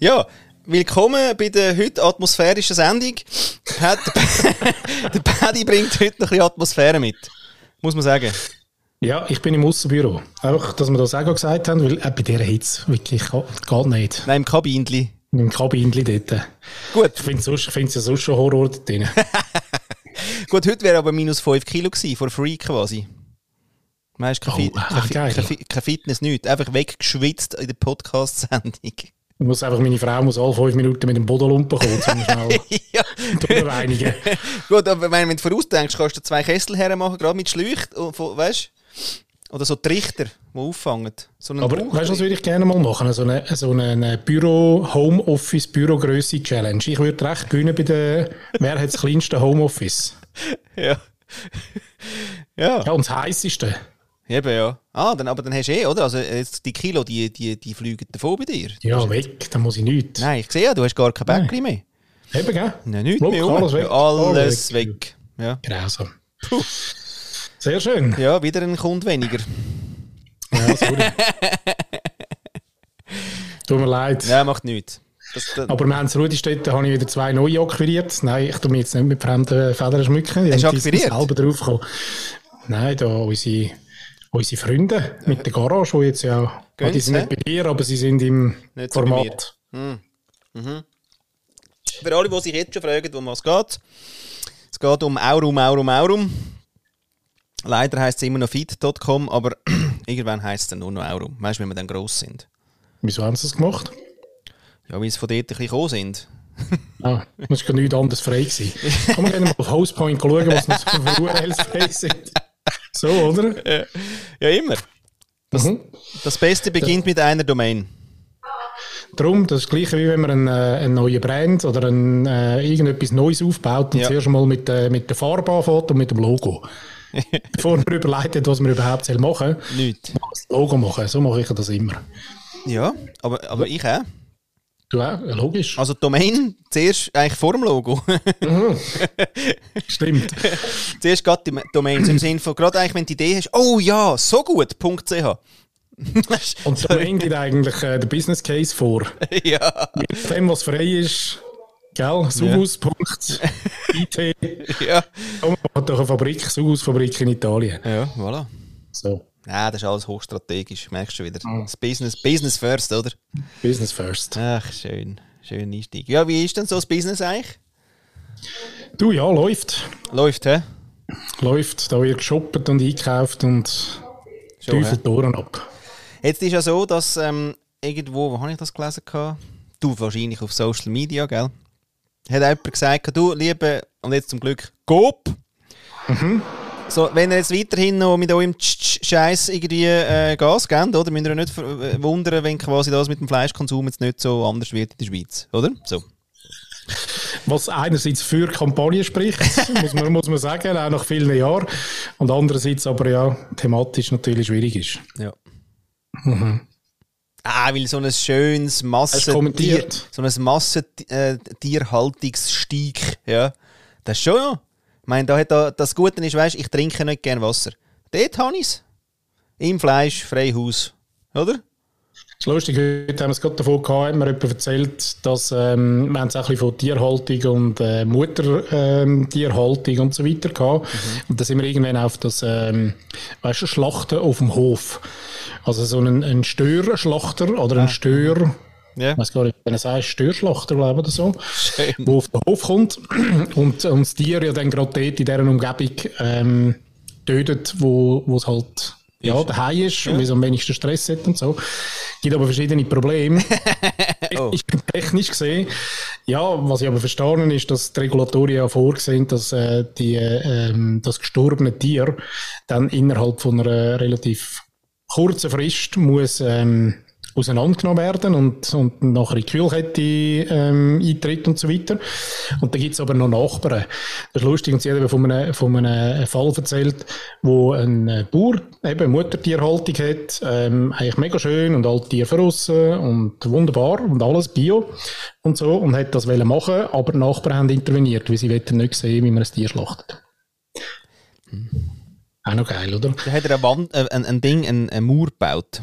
Ja, willkommen bei der heute atmosphärischen Sendung. Der Paddy bringt heute noch ein bisschen Atmosphäre mit. Muss man sagen. Ja, ich bin im Aussenbüro. Einfach, dass wir das auch gesagt haben, weil äh, bei dieser Hitze wirklich geht nicht. Nein, im Kabinli. Im Kabinli dort. Gut. Ich finde es ja sonst schon Horror dort drin. Gut, heute wäre aber minus 5 Kilo gewesen, vor Free quasi. Weißt du, kein, Oh, Fi- ah, kein, Fi- kein Fitness, nichts. Einfach weggeschwitzt in der Podcast-Sendung. Muss einfach, meine Frau muss alle fünf Minuten mit dem Bodenlumpen kommen, um schnell ja. durchreinigen. Gut, aber wenn du vorausdenkst, kannst du zwei Kessel hermachen, gerade mit Schläucht, weißt? Oder so Trichter, die auffangen. So Aber Bauch- weißt du, was würde ich gerne mal machen? So eine, so eine Büro-Homeoffice-Bürogröße-Challenge. Ich würde recht gewinnen bei der, wer hat das kleinste Homeoffice? Ja. ja. Ja, und das heisseste. Eben, ja. Ah, dann, aber dann hast du eh, oder? Also jetzt die Kilo, die, die, die fliegen davon bei dir. Ja, weg, da muss ich nichts. Nein, ich sehe ja, du hast gar kein Bäckchen mehr. Eben, gell? Nein, nichts mehr. alles weg. Alles Alles weg. Ja. Grausam. Sehr schön. ja, wieder ein Kund weniger. Ja, sorry. Tut mir leid. Ja, macht nichts. Das, das, Aber wir haben in Rudistätten habe ich wieder zwei neue akquiriert. Nein, ich tue mich jetzt nicht mit fremden Federn schmücken. Die Hast du akquiriert? selber draufgekommen. Nein, da unsere, unsere Freunde mit der Garage, die jetzt ja, ah, die sind nicht bei dir, aber sie sind im Nicht so bei Format. Für alle, die sich jetzt schon fragen, um was es geht. Es geht um Aurum, Aurum, Aurum. Leider heisst es immer noch fit.com, aber irgendwann heisst es dann nur noch Aurum. Weißt du, wenn wir dann gross sind? Wieso haben sie das gemacht? Ja, weil sie von dort ein bisschen gekommen sind. Ah, das war nichts anderes frei. Gewesen. Kann man gerne mal auf Hostpoint schauen, was noch so für URLs frei sind. So, oder? Ja, immer. Mhm. Das Beste beginnt mit einer Domain. Darum, das ist das Gleiche, wie wenn man einen, äh, einen neuen Brand oder ein, äh, irgendetwas Neues aufbaut und Ja. zuerst mal mit, äh, mit der Farbe anfängt und mit dem Logo. Bevor man überlegt was man überhaupt machen soll, Nichts. das Logo machen. So mache ich das immer. Ja, aber, aber ich auch. Ja, logisch. Also Domain zuerst eigentlich vor dem Logo. Stimmt. zuerst geht die Domain so im Sinne von, gerade eigentlich, wenn du die Idee hast, oh ja, so gut, .ch. Und Domain gibt eigentlich äh, den Business Case vor. ja, Mit dem, was frei ist, gell? Subus.it. ja. Man hat doch eine Fabrik, Subus-Fabrik in Italien. Ja, voilà. So, Nein, das ist alles hochstrategisch, merkst du wieder. Das Business, Business first, oder? Business first. Ach, schön. Schön Einstieg. Ja, wie ist denn so das Business eigentlich? Du, ja, läuft. Läuft, hä? Läuft. Da wird geshoppt und eingekauft und Schon, Teufel hä? die Ohren ab. Jetzt ist ja so, dass ähm, irgendwo, wo habe ich das gelesen? gehabt? Du wahrscheinlich auf Social Media, gell? Hat jemand gesagt, du, liebe, und jetzt zum Glück, Coop. So, wenn ihr jetzt weiterhin noch mit eurem Scheiß irgendwie äh, Gas gebt, oder? Müsst ihr nicht äh, wundern, wenn quasi das mit dem Fleischkonsum jetzt nicht so anders wird in der Schweiz, oder? So. Was einerseits für Kampagne spricht, muss, man, muss man sagen, auch nach vielen Jahren. Und andererseits aber ja thematisch natürlich schwierig ist. Ja. Ah, weil so ein schönes Massentier, so ein Massentierhaltungssteig, ja, das ist schon, ja. Meine, da hat da, das Gute ist, weißt, ich trinke nicht gern Wasser. Dort habe ich es. Im Fleisch, Freihaus. Oder? Das ist lustig, heute haben wir es gerade davon gehabt, hat mir jemand erzählt, dass ähm, wir haben es auch ein bisschen von Tierhaltung und äh, Muttertierhaltung und so weiter gehabt. Und da sind wir irgendwann auf das, ähm, weißt du, Schlachten auf dem Hof. Also so ein, ein Störschlachter oder ein Stör, Ja. ich weiß gar nicht, wenn er sagt, Störschlachter, glaube oder so. Schön. wo auf den Hof kommt und, und das Tier ja dann gerade dort in dieser Umgebung ähm, tötet, wo wo es halt ja, daheim ist und wie es am wenigsten Stress hat und so. Gibt aber verschiedene Probleme. Oh. Ich bin technisch gesehen, ja, was ich aber verstanden ist, dass die Regulatorien ja vorgesehen, dass äh, die, äh, das gestorbene Tier dann innerhalb von einer relativ kurzen Frist muss ähm, auseinandergenommen werden und, und nachher in die Kühlkette ähm, eintritt und so weiter. Und da gibt's aber noch Nachbarn. Das ist lustig, und sie hat eben von einem, von einem Fall erzählt, wo ein äh, Bauer eben Muttertierhaltung hat, ähm, eigentlich mega schön und alle Tiere verrissen und wunderbar und alles Bio und so und hat das wollen machen, aber die Nachbarn haben interveniert, weil sie wollten nicht sehen, wie man ein Tier schlachtet. Auch noch geil, oder? Da hat er ein, Wand, äh, ein, ein Ding, ein, ein Mauer gebaut.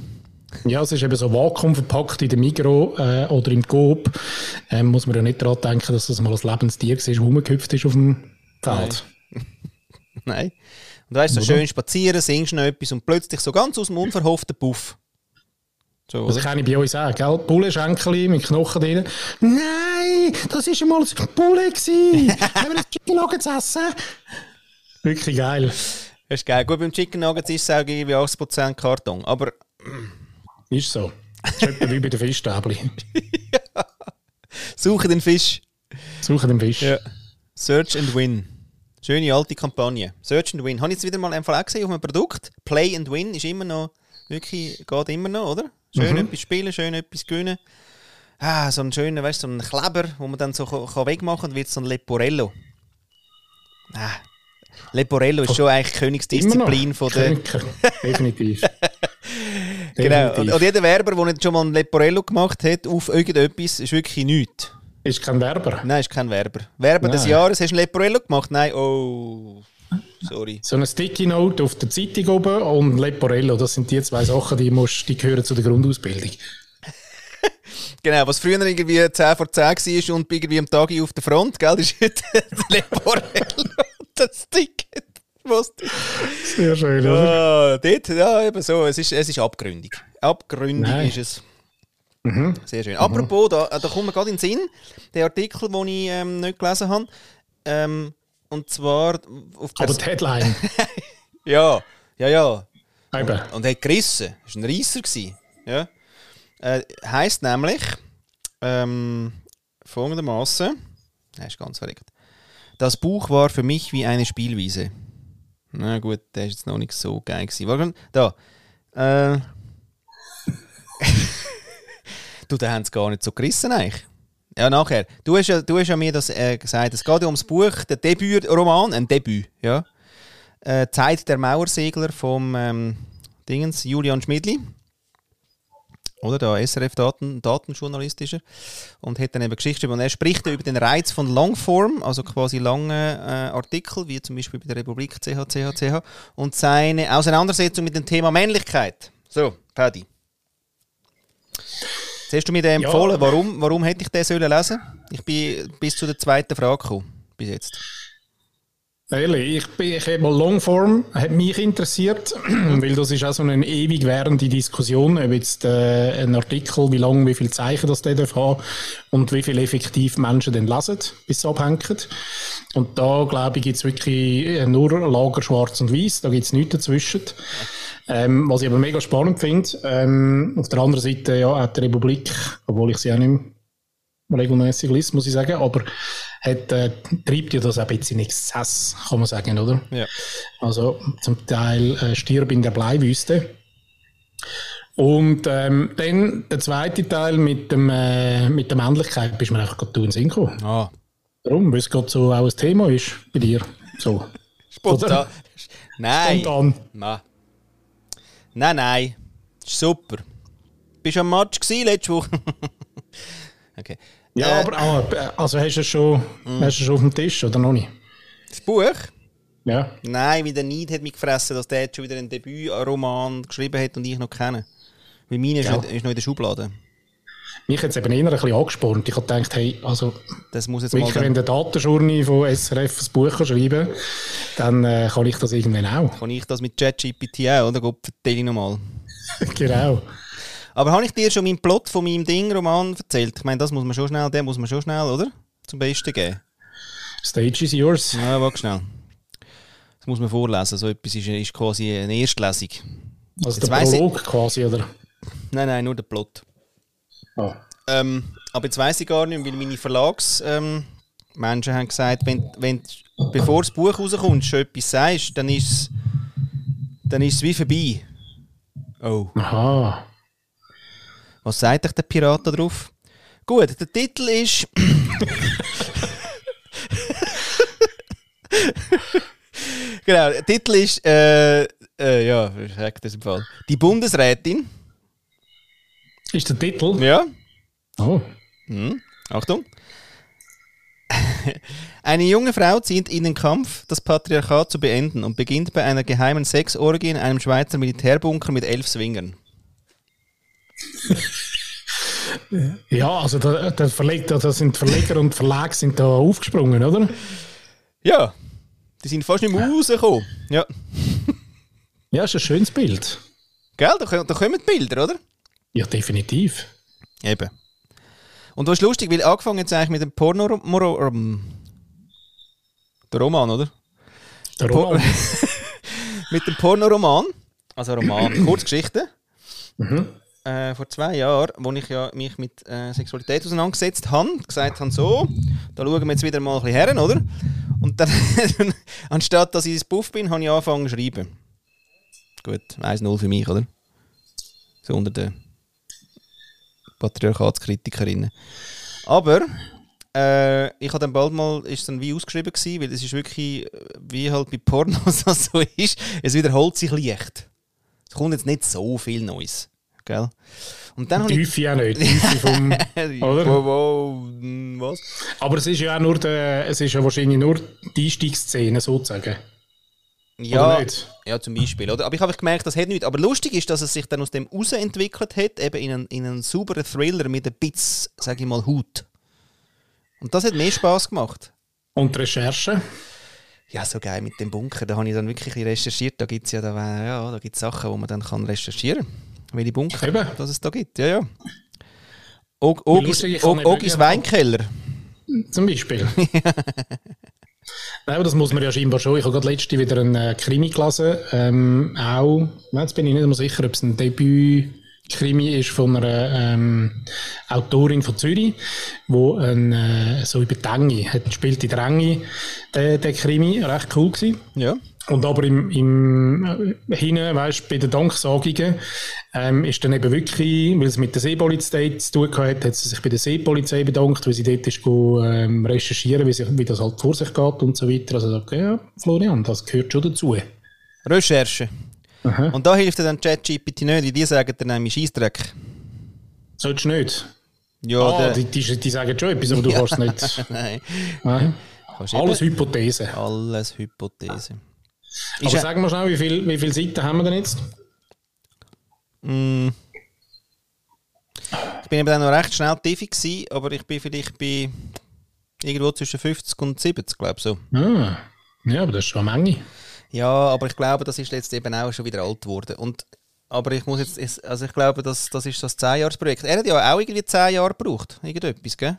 Ja, es ist eben so vakuumverpackt in der Migro äh, oder im Coop. Ähm, muss man ja nicht daran denken, dass das mal ein Lebenstier war, das rumgehüpft ist auf dem Feld. Nein. Nein. Und weißt du, so schön spazieren, singst noch etwas und plötzlich so ganz aus dem unverhofften Puff. So, das kann ich bei uns auch, gell? Bullenschenkeli mit Knochen drin. Nein, das war einmal ein Bulle. Haben wir das Chicken Nuggets essen? Wirklich geil. Das ist geil. Gut, beim Chicken Nuggets ist es auch irgendwie 80% Karton, aber... Ist so. Das ist etwa wie bei den Fischstäbli. ja. Suche den Fisch. Suche den Fisch. Ja. Search and Win. Schöne alte Kampagne. Search and Win. Habe ich jetzt wieder mal einfach auch gesehen auf einem Produkt. Play and Win ist immer noch, wirklich, geht immer noch, oder? Schön mhm. etwas spielen, schön etwas gewinnen. Ah, so ein schöner, weißt du, so ein Kleber, wo man dann so kann wegmachen kann, wird so ein Leporello. Ah, Leporello ist schon eigentlich Königsdisziplin von der. Definitiv. genau. Und, und, jeder Werber, der nicht schon mal ein Leporello gemacht hat auf irgendetwas, ist wirklich nichts. Ist kein Werber? Nein, ist kein Werber. Werber Nein. des Jahres, hast du ein Leporello gemacht? Nein, oh. Sorry. So eine Sticky Note auf der Zeitung oben und Leporello, das sind die zwei Sachen, die, musst, die gehören zu der Grundausbildung. genau, was früher irgendwie 10 vor 10 war und irgendwie am Tag auf der Front, gell, ist heute Leporello das Ticket. Sehr schön, oder? Ah, dort, ja, eben so. Es ist, es ist abgründig. Abgründig Nein. ist es. Mhm. Sehr schön. Mhm. Apropos, da, da kommt mir gerade in den Sinn, der Artikel, den ich ähm, nicht gelesen habe. Ähm, und zwar auf Aber die Headline. ja, ja, ja. Und, und hat gerissen. War ein Reisser. Ja. Äh, heisst nämlich ähm, folgendermaßen: Das ist ganz verrückt. Das Buch war für mich wie eine Spielwiese. Na gut, der ist jetzt noch nicht so geil gewesen. Warte, da. Äh. du, da haben sie gar nicht so gerissen eigentlich. Ja, nachher. Du hast ja, du hast ja mir das äh, gesagt. Es geht ja ums Buch, der Debütroman, ein Debüt, ja. Äh, Zeit der Mauersegler vom ähm, Dingens, Julian Schmidli oder? Der SRF-Daten, Datenjournalist ist er. Und hat dann eben Geschichte geschrieben. Und er spricht über den Reiz von Longform, also quasi lange äh, Artikel, wie zum Beispiel bei der Republik CH, CH, CH. Und seine Auseinandersetzung mit dem Thema Männlichkeit. So, Paddy. Jetzt hast du mir den empfohlen. Ja. Warum, warum hätte ich den sollen lesen? Ich bin bis zu der zweiten Frage gekommen, bis jetzt. Ehrlich, ich, bin, ich habe mal Longform, hat mich interessiert, weil das ist auch so eine ewig währende Diskussion, ob jetzt äh, ein Artikel, wie lang, wie viele Zeichen das der darf haben und wie viel effektiv Menschen den lesen, bis sie abhängen. Und da, glaube ich, gibt es wirklich äh, nur Lager schwarz und weiß, da gibt es nichts dazwischen. Ähm, was ich aber mega spannend finde, ähm, auf der anderen Seite, ja, hat die Republik, obwohl ich sie auch nicht regelmäßig liest, muss ich sagen, aber hat, äh, treibt ja das ein bisschen in Exzess, kann man sagen, oder? Ja. Also zum Teil äh, stirb in der Bleiwüste. Und ähm, dann der zweite Teil mit, dem, äh, mit der Männlichkeit bist du mir einfach gerade in den Sinn gekommen. Ah. Warum? Weil es gerade so auch ein Thema ist bei dir. So. Spontan. Nein. Spontan. Nein. Nein, nein. Super. Bist du am Match gewesen, letzte Woche? okay. Ja, äh, aber ah, also hast du es schon, mm. hast du schon auf dem Tisch oder noch nicht? Das Buch? Ja. Nein, wie der Neid hat mich gefressen, dass der jetzt schon wieder einen Debütroman geschrieben hat und ich noch kenne. Weil meine ja. ist, noch in der Schublade. Mich hat es eben eher ein bisschen angespornt. Ich habe gedacht, hey, also, das muss jetzt wirklich, wenn der Datenjourney von SRF ein Buch schreiben kann, dann äh, kann ich das irgendwann auch. Kann ich das mit ChatGPT auch, oder? Gott, vertelle ich nochmal. genau. Aber habe ich dir schon meinen Plot von meinem Ding-Roman erzählt? Ich meine, das muss man schon schnell, den muss man schon schnell, oder? Zum Besten geben. Stage is yours. Ja, warte schnell. Das muss man vorlesen. So etwas ist, ist quasi eine Erstlesung. Also jetzt der Prolog ich, quasi, oder? Nein, nein, nur der Plot. Oh. Ähm, aber jetzt weiss ich gar nicht, weil meine Verlagsmenschen ähm, haben gesagt, wenn, wenn bevor das Buch rauskommt, schon etwas sagst, dann ist es dann ist es wie vorbei. Oh. Aha. Was sagt euch der Pirat da drauf? Gut, der Titel ist. genau, der Titel ist. Äh, äh, ja, ich sage das im Fall. Die Bundesrätin. Ist der Titel? Ja. Oh. Hm. Achtung. Eine junge Frau zieht in den Kampf, das Patriarchat zu beenden und beginnt bei einer geheimen Sexorgie in einem Schweizer Militärbunker mit elf Swingern. Ja, also da, da, Verleg, da sind Verleger und Verlag sind da aufgesprungen, oder? Ja, die sind fast nicht mehr rausgekommen. Ja. ja, ist ein schönes Bild. Gell, da, da kommen die Bilder, oder? Ja, definitiv. Eben. Und was ist lustig, weil angefangen jetzt eigentlich mit dem Porno... Ähm, der Roman, oder? Der Roman. mit dem Pornoroman, also Roman, Kurzgeschichte, mhm. Äh, vor zwei Jahren, wo ich ja mich mit äh, Sexualität auseinandergesetzt habe, gesagt habe, so, da schauen wir jetzt wieder mal ein bisschen her, oder? Und dann, anstatt dass ich ins Buff bin, habe ich angefangen zu schreiben. Gut, 1-0 für mich, oder? So unter den Patriarchatskritikerinnen. Aber äh, ich habe dann bald mal, ist dann wie ausgeschrieben gewesen, weil es ist wirklich, wie halt bei Pornos das so ist, es wiederholt sich leicht. Es kommt jetzt nicht so viel Neues. Gell? Und dann Tiefe ja nicht. Tiefe vom, oder? Wow, wow, hm, was? Aber es ist ja auch nur, der, es ist ja wahrscheinlich nur die Einstiegsszene sozusagen. Ja, ja, zum Beispiel. Oder? Aber ich habe gemerkt, das hat nichts. Aber lustig ist, dass es sich dann aus dem entwickelt hat, eben in einen, in einen sauberen Thriller mit ein bisschen, sage ich mal, Hut. Und das hat mehr Spaß gemacht. Und Recherche? Ja, so geil mit dem Bunker. Da habe ich dann wirklich recherchiert. Da gibt es ja, da, ja da gibt's Sachen, die man dann kann recherchieren kann. Welche Bunker Eben. dass es da gibt. Ja, ja. Ogis Weinkeller. Zum Beispiel. Nein, aber das muss man ja scheinbar schon. Ich habe gerade letzte wieder einen äh, Krimi gelesen. Ähm, auch, jetzt bin ich nicht mehr sicher, ob es ein Debüt Krimi ist von einer ähm, Autorin von Zürich, wo ein, äh, so über Dränge, hat spielt die Dränge, der, der Krimi, recht cool gewesen. Ja. Und aber im, im äh, hinten, weißt, bei den Danksagungen, ähm, ist dann eben wirklich, weil es mit der Seepolizei zu tun hat, hat sie sich bei der Seepolizei bedankt, weil sie dort ist go, ähm, recherchieren, wie, sich, wie das halt vor sich geht und so weiter. Also sagt, ja, Florian, das gehört schon dazu. Recherche. Aha. Und da hilft dir dann ChatGPT nicht, die sagen dann nämlich Scheissdreck. Sollst du nicht? Ja, ah, die, die, die, sagen schon etwas, aber du ja. kannst nicht. Nein. Nein. Alles Hypothese. Alles Hypothese. Aber Ist sag mal schnell, wie, viel, wie viele Seiten haben wir denn jetzt? Mm. Ich bin eben dann noch recht schnell tief gewesen, aber ich bin vielleicht bei irgendwo zwischen 50 und 70, glaube ich so. Ah. Ja, aber das ist schon eine Menge. Ja, aber ich glaube, das ist jetzt eben auch schon wieder alt geworden. Und, aber ich muss jetzt, also ich glaube, das, das ist das 10-Jahres-Projekt. Er hat ja auch irgendwie 10 Jahre gebraucht, irgendetwas, gell?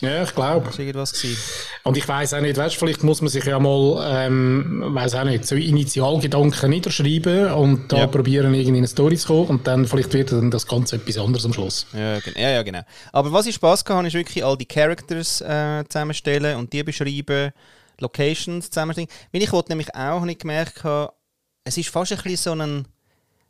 Ja, ich glaube. Das war irgendwas. Gewesen. Und ich weiß auch nicht, weißt, vielleicht muss man sich ja mal, ähm, weiß auch nicht, so Initialgedanken niederschreiben und da ja. probieren, irgendwie in eine Story zu kommen und dann vielleicht wird dann das Ganze etwas anderes am Schluss. Ja, ja, ja genau. Aber was ich Spaß hatte, ist wirklich all die Characters äh, zusammenstellen und die beschreiben Locations zusammenstellen. Weil ich wollte nämlich auch, habe ich gemerkt, es ist fast ein bisschen so ein,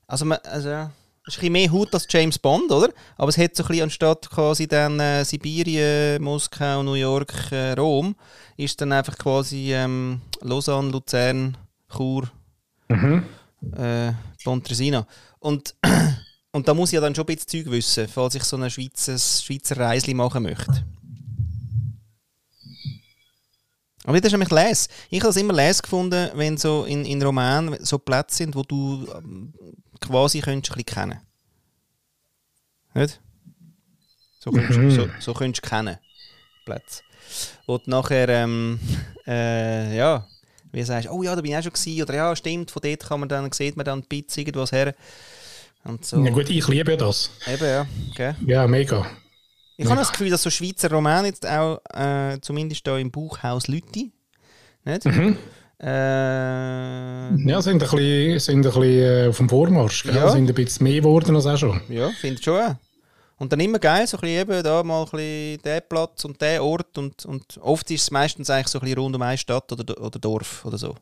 also, man, also ist ein bisschen mehr Hut als James Bond, oder? Aber es hat so ein bisschen anstatt quasi dann äh, Sibirien, Moskau, New York, äh, Rom, ist dann einfach quasi ähm, Lausanne, Luzern, Chur, mhm. äh, Pontresina. Und, und da muss ich ja dann schon ein bisschen Zeug wissen, falls ich so eine Schweizer, Schweizer Reise machen möchte. Aber das ist nämlich Les. Ich habe es immer Les gefunden, wenn so in, in Romanen so Plätze sind, wo du ähm, quasi könntest ein bisschen kennen. Nicht? So könntest, mhm. so, so könntest du kennen. Plätze. Du nachher, ähm, äh, ja, wie sagst oh ja, da bin ich auch schon gewesen, oder ja, stimmt, von dort kann man dann, sieht man dann die Pizza irgendwas her. Und so. Ja gut, ich liebe das. Eben, ja. Okay. Ja, mega. Ich habe das Gefühl, dass so Schweizer Romane jetzt auch, äh, zumindest hier im Buchhaus Lütti, nicht? Mhm. Äh, ja, sind ein bisschen, sind ein bisschen äh, auf dem Vormarsch. Gell? Ja. Sind ein bisschen mehr geworden als auch schon. Ja, finde ich schon. Und dann immer geil, so ein bisschen eben da mal ein bisschen der Platz und der Ort. Und, und oft ist es meistens eigentlich so ein bisschen rund um eine Stadt oder, oder Dorf oder so.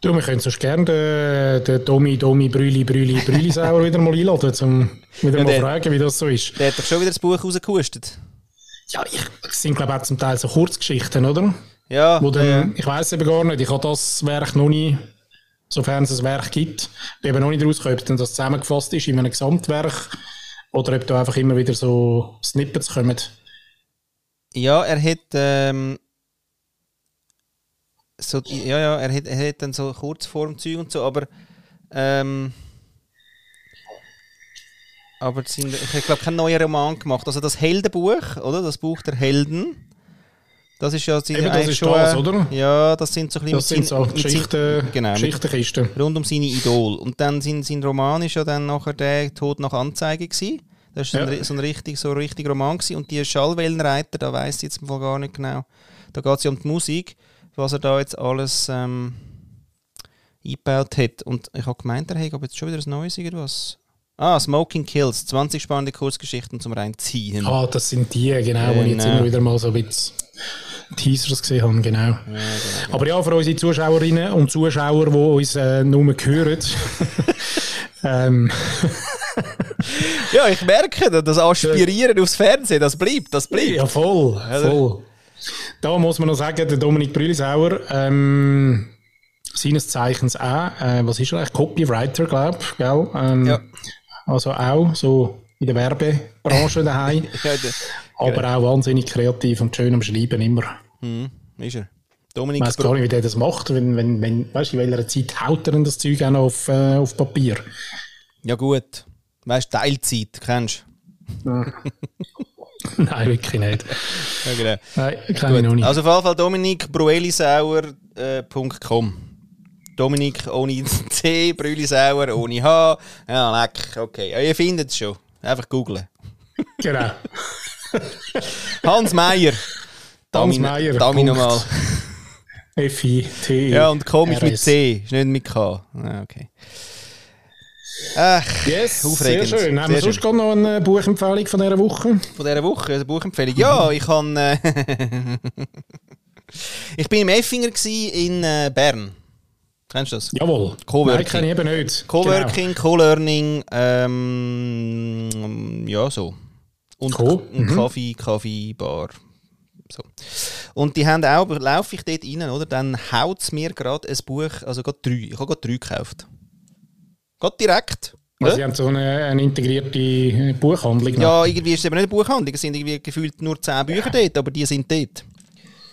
Du, wir können sonst gerne den, den Domi, Domi, Brüli, Brüli, Brülisauer wieder mal einladen, um wieder ja, mal der, fragen, wie das so ist. Der hat doch schon wieder das Buch rausgehustet. Ja, ich, das sind glaube ich auch zum Teil so Kurzgeschichten, oder? Ja. Wo dann, ja. Ich weiß eben gar nicht, ich habe das Werk noch nie, sofern es ein Werk gibt, ich eben noch nicht rausgekommen, ob das zusammengefasst ist in einem Gesamtwerk oder ob da einfach immer wieder so Snippets kommen. Ja, er hat... Ähm so, ja, ja, er hat, er hat dann so Kurzformzeug und so, aber ähm, Aber sind, ich habe glaube keinen neuen Roman gemacht. Also das Heldenbuch, oder? Das Buch der Helden. Das ist ja Eben, das ist schon, das, oder? Ja, das sind so ein bisschen das sind so Geschichten, genau, Geschichtenkisten. Rund um seine Idol. Und dann sein, sein Roman ist ja dann nachher der Tod nach Anzeige gewesen. Das war ja. so ein richtig, so ein richtig Roman gewesen. Und die Schallwellenreiter, da weiß ich jetzt mal gar nicht genau. Da geht es ja um die Musik, was er da jetzt alles ähm, eingebaut hat. Und ich habe gemeint, er hat jetzt schon wieder ein neues irgendwas. Ah, Smoking Kills, 20 spannende Kurzgeschichten zum Reinziehen. Ah, das sind die, genau, wo ich jetzt immer wieder mal so ein bisschen Teasers gesehen habe, genau. Ja, genau. Aber ja, für unsere Zuschauerinnen und Zuschauer, die uns äh, nur hören, ähm. ja, ich merke, das Aspirieren aufs Fernsehen, das bleibt, das bleibt. Ja, voll, voll. Da muss man noch sagen, der Dominik Brülisauer, ähm, seines Zeichens auch, äh, was ist er eigentlich, Copywriter, glaube ich, ähm, ja. Also auch so in der Werbebranche daheim. ja, aber genau. auch wahnsinnig kreativ und schön am Schreiben immer. Mhm, ist er. Dominik ich weiß gar nicht, wie der das macht. Wenn, wenn, wenn, weißt du, in welcher Zeit haut er denn das Zeug auch noch auf, äh, auf Papier? Ja, gut. Weißt du, Teilzeit, kennst du? Nein, wirklich nicht. Ja, genau. Nein, kann ich noch nicht. Also auf jeden Fall dominikbruelisauer.com. Äh, Dominik ohne C, Brülisauer ohne H. Ja, leck, okay. Ja, ihr findet es schon. Einfach googlen. Genau. Hans Meier. Hans Meier. Dami nochmal. F-I-T. Ja, und komisch mit C, ist nicht mit K. Ah, okay. Ach, yes, aufregend. Sehr schön. Haben wir sonst noch eine Buchempfehlung von dieser Woche? Von dieser Woche? Eine Buchempfehlung? Ja, ich kann. Äh, ich bin im Effinger in äh, Bern. Kennst du das? Jawohl. Coworking. Nein, kenne ich eben nicht. Coworking, genau. Co-Learning, ähm, ja, so. Und, und mhm. Kaffee, Kaffee, Bar. So. Und die haben auch, laufe ich dort rein, oder? Dann haut es mir gerade ein Buch, also gerade drei. Ich habe gerade drei gekauft. Gerade direkt. Also, Sie haben so eine, eine, integrierte Buchhandlung. Noch. Ja, irgendwie ist es eben nicht eine Buchhandlung. Es sind irgendwie gefühlt nur zehn Bücher dort, aber die sind dort.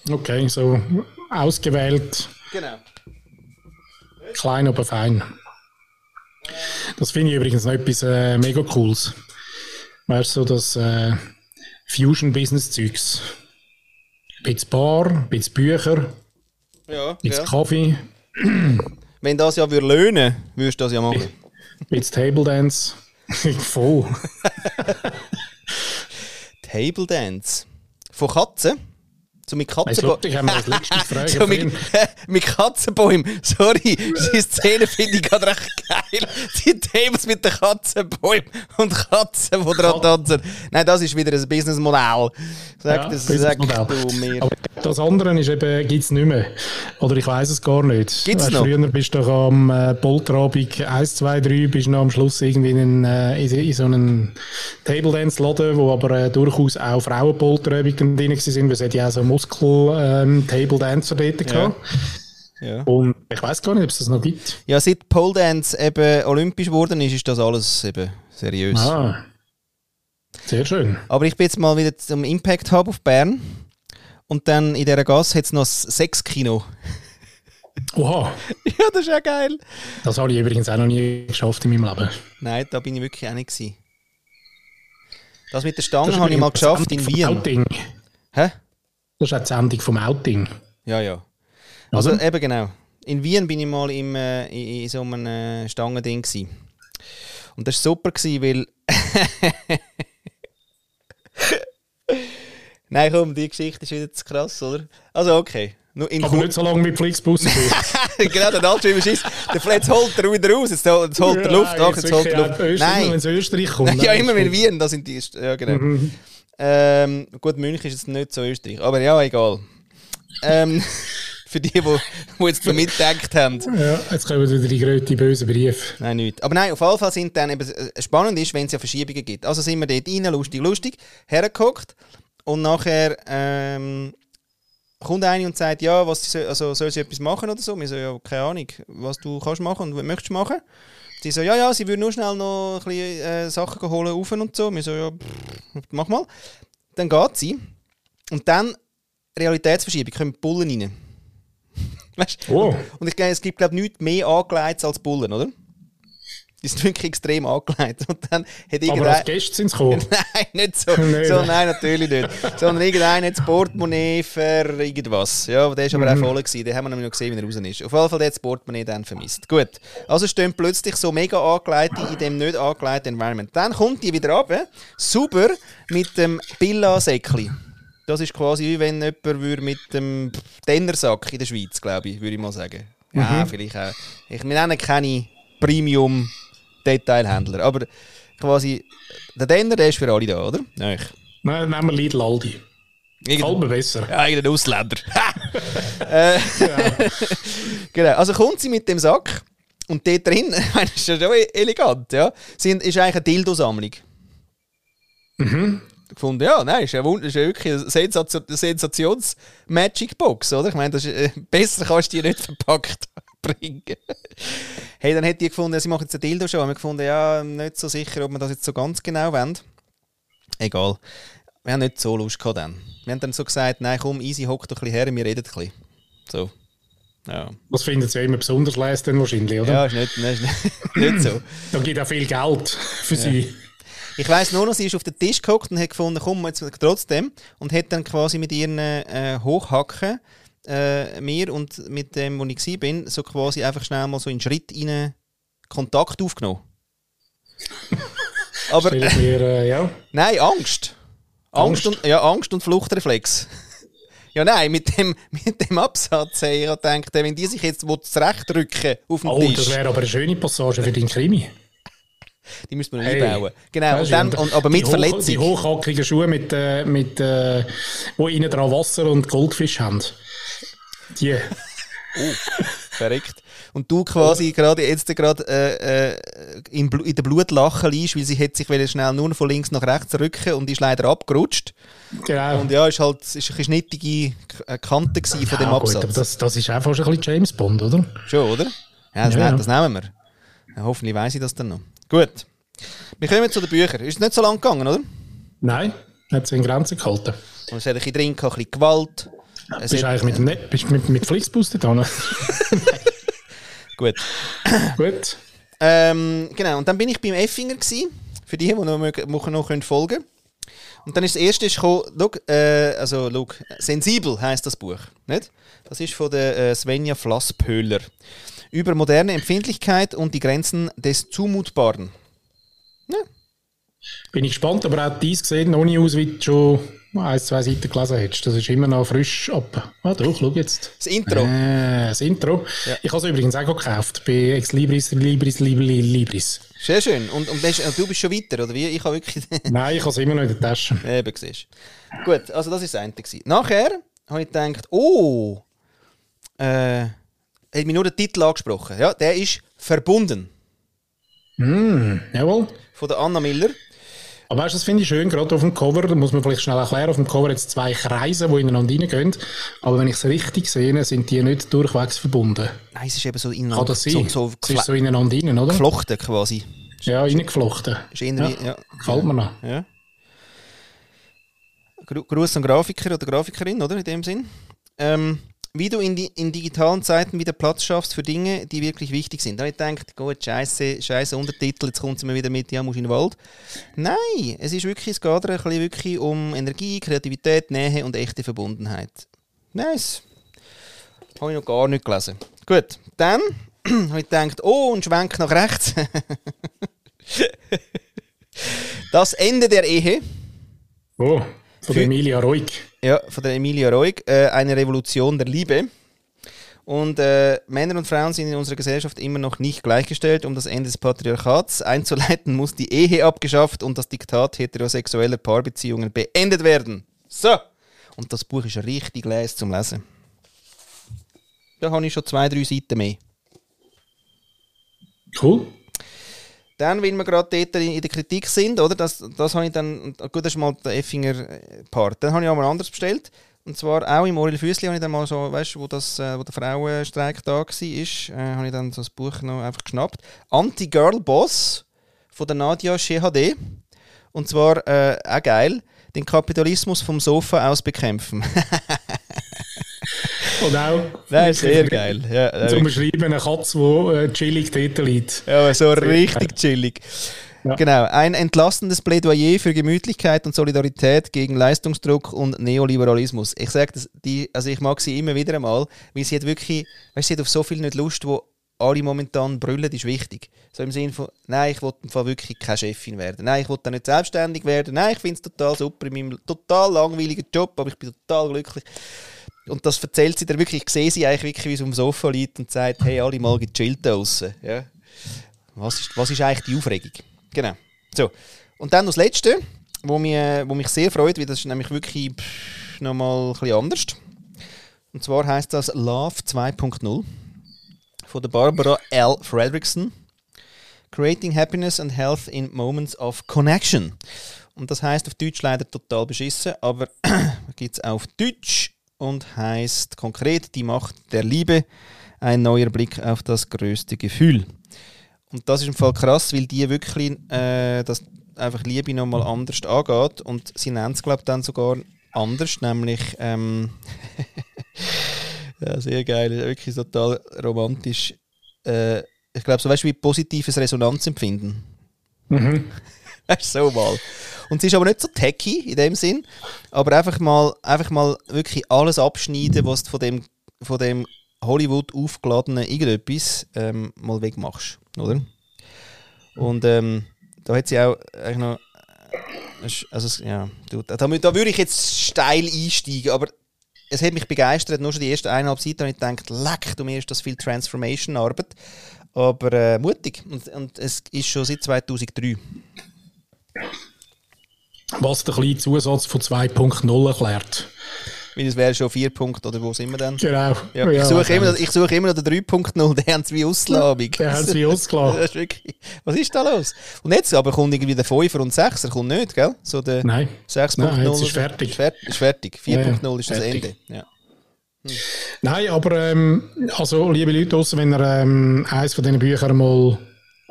Okay, so ausgewählt. Genau. Klein, aber fein. Das finde ich übrigens noch etwas äh, mega Cooles. Weißt so das äh, Fusion-Business-Zeugs. Ein bisschen Bar, ein bisschen Bücher, ja, ein bisschen ja. Kaffee. Wenn das ja würde löhnen, würdest du das ja machen. Ein bisschen Table Dance. Voll. Table Dance. Von Katzen? So mit Katzenbäumen. so mit, mit Katzenbäumen. Sorry, die Szene finde ich gerade recht geil. Die Tables mit den Katzenbäumen und Katzen, die dran tanzen. Nein, das ist wieder ein Businessmodell. Sag, ja, das, sag du mir. Aber das andere ist eben, gibt es nicht mehr. Oder ich weiß es gar nicht. Gibt's weißt, noch? Früher bist du doch am äh, Polterabend 1, 2, 3, bist du am Schluss irgendwie in, äh, in, in so einem Table Dance Laden, wo aber äh, durchaus auch Frauenpolterabend drin waren, weil es ja auch so Muskel-Table ähm, dort ja. Ja. Und ich weiß gar nicht, ob es das noch gibt. Ja, seit Pole Dance eben olympisch geworden ist, ist das alles eben seriös. Ah, sehr schön. Aber ich bin jetzt mal wieder zum Impact Hub auf Bern. Und dann in dieser Gasse hat es noch ein Sechs-Kino. Oha. ja, das ist ja geil. Das habe ich übrigens auch noch nie geschafft in meinem Leben. Nein, da bin ich wirklich auch nicht. Gewesen. Das mit der Stange habe ich mal geschafft in Wien. Outing. Hä? Das ist auch die Sendung vom Outing. Ja, ja. Also Oder? eben genau. In Wien bin ich mal im, äh, in, in, so einem äh, Stangending gewesen. Und das war super, gewesen, weil... Nein, komm, die Geschichte ist wieder zu krass, oder? Also okay. Nur in Aber nicht so lange mit Flixbus Genau, der Altschreiber ist, der Fletz holt er wieder raus, jetzt, jetzt holt er Luft, ach, jetzt holt er Luft. Nein, wenn es Österreich kommt. ja, immer wenn Wien, da sind die, ja genau. Mhm. Ähm, gut, München ist jetzt nicht so Österreich, aber ja, egal. Ähm, für die, die, die jetzt so mitgedacht haben. Ja, jetzt kommen wieder die größten bösen Briefe. Nein, nicht. Aber nein, auf jeden Fall sind dann eben, äh, spannend ist, wenn es ja Verschiebungen gibt. Also sind wir dort rein, lustig, lustig, hergeguckt und nachher ähm, kommt einer und sagt, ja, was soll, also, soll sie etwas machen oder so? Wir so, ja, keine Ahnung, was du kannst machen und was möchtest machen. Sie so, ja, ja, sie würde nur schnell noch ein bisschen äh, Sachen holen, rauf und so. Wir so, ja, pff, mach mal. Dann geht sie. Und dann Realitätsverschiebung, kommen Bullen rein. weißt oh. Und ich glaube, es gibt, glaube ich, nichts mehr angelegt als Bullen, oder? Die sind wirklich extrem angelegt. Und dann hat Aber als Gäste sind sie gekommen? nein, nicht so. Nein, so nein. natürlich nicht. Sondern irgendeiner hat das Portemonnaie für irgendwas. Ja, der war aber Mhm. auch voll. Gewesen. Den haben wir nämlich noch gesehen, wie er raus ist. Auf jeden Fall hat das Portemonnaie dann vermisst. Gut. Also stehen plötzlich so mega angelegte in dem nicht angelegten Environment. Dann kommt die wieder runter, sauber, mit dem Billa-Säckli. Das ist quasi wie wenn jemand mit dem Tennersack in der Schweiz, glaube ich, würde ich mal sagen. Ja, vielleicht auch. Ich wir nennen keine Premium-Detailhändler, aber quasi der Denner, der ist für alle da, oder? Nein. Nein, nehmen wir Lidl Aldi. Mir besser. Ja, irgendein Ausländer. äh, genau. Also kommt sie mit dem Sack und dort drin, ich meine, das ist ja schon elegant, ja, sind, ist eigentlich eine Dildo-Sammlung. Mhm. Gefunden, ja, nein, ist ja, ist ja wirklich eine Sensation- eine Sensations-Magic-Box, oder? Ich meine, das ist, äh, besser kannst du die nicht verpackt bringen. hey, dann hätte die gefunden, sie machen jetzt ein Dildo schon. Haben wir gefunden, ja, nicht so sicher, ob wir das jetzt so ganz genau wollen. Egal. Wir haben nicht so Lust gehabt dann. Wir haben dann so gesagt, nein, komm, easy, hock doch ein bisschen her, wir reden ein bisschen. So. Ja. Das finden sie ja immer besonders leisten wahrscheinlich, oder? Ja, ist nicht, ist nicht, nicht so. Da gibt auch viel Geld für sie. Ich weiss nur noch, sie ist auf den Tisch gehockt und hat gefunden, komm, jetzt trotzdem. Und hat dann quasi mit ihren äh, Hochhacken äh, mir und mit dem, wo ich war, so quasi einfach schnell mal so in Schritt rein Kontakt aufgenommen. Aber mir, äh, ja. nein, Angst. Angst, Angst? und, ja, Angst und Fluchtreflex. ja, nein, mit dem, mit dem Absatz habe ich gedacht, wenn die sich jetzt zurechtrücken auf den Oh, Tisch, das wäre aber eine schöne Passage für deinen Krimi. die müsste man noch Hey. einbauen. Genau, und dann, und, aber mit die hoch- Die Verletzung. hochhackigen Schuhe, mit, äh, mit, äh, wo innen dran Wasser und Goldfisch haben. Die. Verreckt. Und du quasi gerade jetzt gerade äh, äh, in, in der Blutlache liegst, weil sie hat sich schnell nur von links nach rechts rücken und ist leider abgerutscht. Genau. Und ja, ist halt ist ein bisschen schnittige äh, Kante gewesen von dem ja, gut, Absatz. aber das, das ist einfach schon ein bisschen James Bond, oder? Schon, oder? Ja, das, Ja, ne- das nehmen wir. Ja, hoffentlich weiss ich das dann noch. Gut. Wir kommen zu den Büchern. Ist nicht so lang gegangen, oder? Nein, hat sie in Grenzen gehalten. Und es hat ein bisschen drin, ein bisschen Gewalt. Es Bist du eigentlich mit, dem Net- bist mit, mit Flixbus dran? gut. Gut. Ähm, genau, und dann bin ich beim Effinger gsi, für die, die noch, noch, noch können folgen Und dann ist das erste ist gekommen, schau, äh, also schau, Sensibel heißt das Buch, nicht? Das ist von der äh, Svenja Flasspöhler. Über moderne Empfindlichkeit und die Grenzen des Zumutbaren. Bin ich gespannt, aber auch dies gesehen, noch nie aus, wie schon ein, zwei Seiten gelesen hättest. Das ist immer noch frisch ab. Ah, doch, schau jetzt. Das Intro. Äh, das Intro. Ja. Ich habe es übrigens auch gekauft. Bei Ex Libris, Libris, Libris, Libris. Sehr schön. Und, und du bist schon weiter, oder wie? Ich habe wirklich. Nein, ich habe es immer noch in der Tasche. Eben, siehst. Gut, also das ist das eine. gewesen. Nachher habe ich gedacht, oh, äh, hat mich nur der Titel angesprochen. Ja, der ist «Verbunden» Mm, jawohl. von der Anna Miller. Aber weißt du, das finde ich schön, gerade auf dem Cover, da muss man vielleicht schnell erklären, auf dem Cover jetzt zwei Kreise, die ineinander reingehen. Aber wenn ich es richtig sehe, sind die nicht durchwegs verbunden. Nein, es ist eben so Kann ineinander das sein? so, so, es ist so ineinander rein, oder? geflochten quasi. Ja, reingeflochten. Ist Ja. ja. Gefällt mir noch. Ja. Gru- Gruß an Grafiker oder Grafikerin, oder? In dem Sinn. Ähm, wie du in, die, in digitalen Zeiten wieder Platz schaffst für Dinge, die wirklich wichtig sind. Da ich gedacht, gut, scheiße, scheiße Untertitel, jetzt kommt sie mir wieder mit, ja, musst in den Wald. Nein, es ist wirklich, es geht ein bisschen wirklich um Energie, Kreativität, Nähe und echte Verbundenheit. Nice. Habe ich noch gar nicht gelesen. Gut, dann habe ich gedacht, oh, ein Schwenk nach rechts. das Ende der Ehe. Oh, von Für- Emilia Roig. Ja, von der Emilia Roig, äh, eine Revolution der Liebe. Und äh, Männer und Frauen sind in unserer Gesellschaft immer noch nicht gleichgestellt. Um das Ende des Patriarchats einzuleiten, muss die Ehe abgeschafft und das Diktat heterosexueller Paarbeziehungen beendet werden. So! Und das Buch ist richtig les zum Lesen. Da habe ich schon zwei, drei Seiten mehr. Cool. Dann, wenn wir gerade dort in der Kritik sind, oder? Das, das habe ich dann, gut, das ist mal der Effinger-Part. Dann habe ich auch mal anderes bestellt. Und zwar auch im Orel Füssli habe ich dann mal so, weißt du, wo, äh, wo der Frauenstreik da war, äh, habe ich dann so das Buch noch einfach geschnappt. Anti-Girl-Boss von der Nadia Shehadeh. Und zwar, äh, auch geil, den Kapitalismus vom Sofa aus bekämpfen. Und auch. Nein, ist sehr geil. Ja, zum Beschreiben eine Katze, die äh, chillig dort liegt. Ja, so richtig chillig. Ja. Genau, ein entlastendes Plädoyer für Gemütlichkeit und Solidarität gegen Leistungsdruck und Neoliberalismus. Ich sage das, die, also ich mag sie immer wieder einmal, weil sie hat wirklich, weißt, sie hat auf so viel nicht Lust, wo alle momentan brüllen, ist wichtig. So im Sinne von, nein, ich will wirklich keine Chefin werden. Nein, ich will nicht selbstständig werden. Nein, ich finde es total super in meinem total langweiligen Job, aber ich bin total glücklich. Und das erzählt sie dir wirklich. Ich sehe sie eigentlich wirklich, wie sie dem Sofa liegt und sagt, hey, alle mal gechillt draussen. Ja? Was, ist, was ist eigentlich die Aufregung? Genau. So. Und dann noch das Letzte, wo mich, wo mich sehr freut, weil das ist nämlich wirklich nochmal ein bisschen anders. Und zwar heißt das Love 2.0 von der Barbara L. Fredrickson. Creating Happiness and Health in Moments of Connection. Und das heißt auf Deutsch leider total beschissen, aber gibt es auf Deutsch und heißt konkret die Macht der Liebe, ein neuer Blick auf das größte Gefühl. Und das ist im Fall krass, weil die wirklich äh, das einfach Liebe nochmal anders angeht und sie nennt es glaube ich dann sogar anders, nämlich ähm, Ja, sehr geil. Wirklich total romantisch. Äh, ich glaube, so weißt du, wie positives Resonanzempfinden. Mhm. so mal. Und sie ist aber nicht so techy in dem Sinn, aber einfach mal, einfach mal wirklich alles abschneiden, was du von dem, von dem Hollywood aufgeladenen irgendetwas ähm, mal wegmachst, oder? Und ähm, da hat sie auch eigentlich noch. Äh, also, ja, da, da, da würde ich jetzt steil einsteigen, aber es hat mich begeistert, nur schon die ersten eineinhalb Seiten habe ich gedacht, leck, du mir ist das viel Transformation-Arbeit. Aber äh, mutig. Und, und es ist schon seit 2003. Was der kleine Zusatz von 2.0 erklärt. Weil es wäre schon 4 Punkte, oder wo sind wir denn? Genau. Ja, ich, suche immer, ich suche immer noch den 3.0, den haben sie wie ausgelassen. Den haben sie wie ausgelassen. was ist da los? Und jetzt aber kommt irgendwie der 5er und 6er, kommt nicht, gell? So der Nein. 6.0 ist fertig. Ist fertig. Ist fertig. 4.0 ja, ist das Ende. Ja. Hm. Nein, aber ähm, also, liebe Leute, wenn ihr ähm, eines von diesen Büchern mal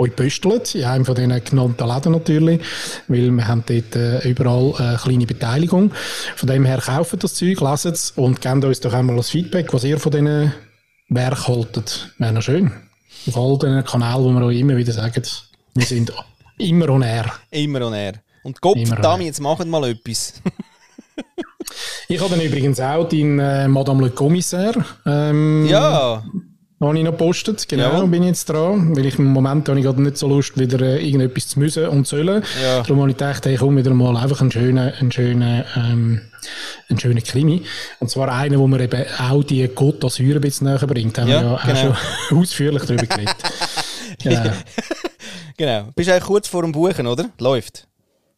euch büstelt, in einem von diesen genannten Läden natürlich, weil wir haben dort äh, überall eine kleine Beteiligung. Von dem her kauft das Zeug, leset es und gebt uns doch einmal das Feedback, was ihr von diesen Werken haltet. Wäre noch schön. Auf all den Kanälen, wo wir euch immer wieder sagen, wir sind immer on air. Immer on air. Und Gott verdammt, jetzt wir mal etwas. ich habe dann übrigens auch den äh, Madame le Commissaire. Ähm, ja habe ich noch gepostet, genau, ja. bin ich jetzt dran, weil ich im Moment habe ich gerade nicht so Lust, wieder äh, irgendetwas zu müssen und zu sollen. Ja. Darum habe ich gedacht, hey, komm wieder mal einfach einen schönen, einen schönen, ähm, einen schönen Krimi. Und zwar einen, wo man eben auch die d'Azur ein bisschen näher bringt. Da haben ja, wir ja genau. auch schon ausführlich darüber geredet. ja. genau. Bist du eigentlich kurz vor dem Buchen, oder? Läuft.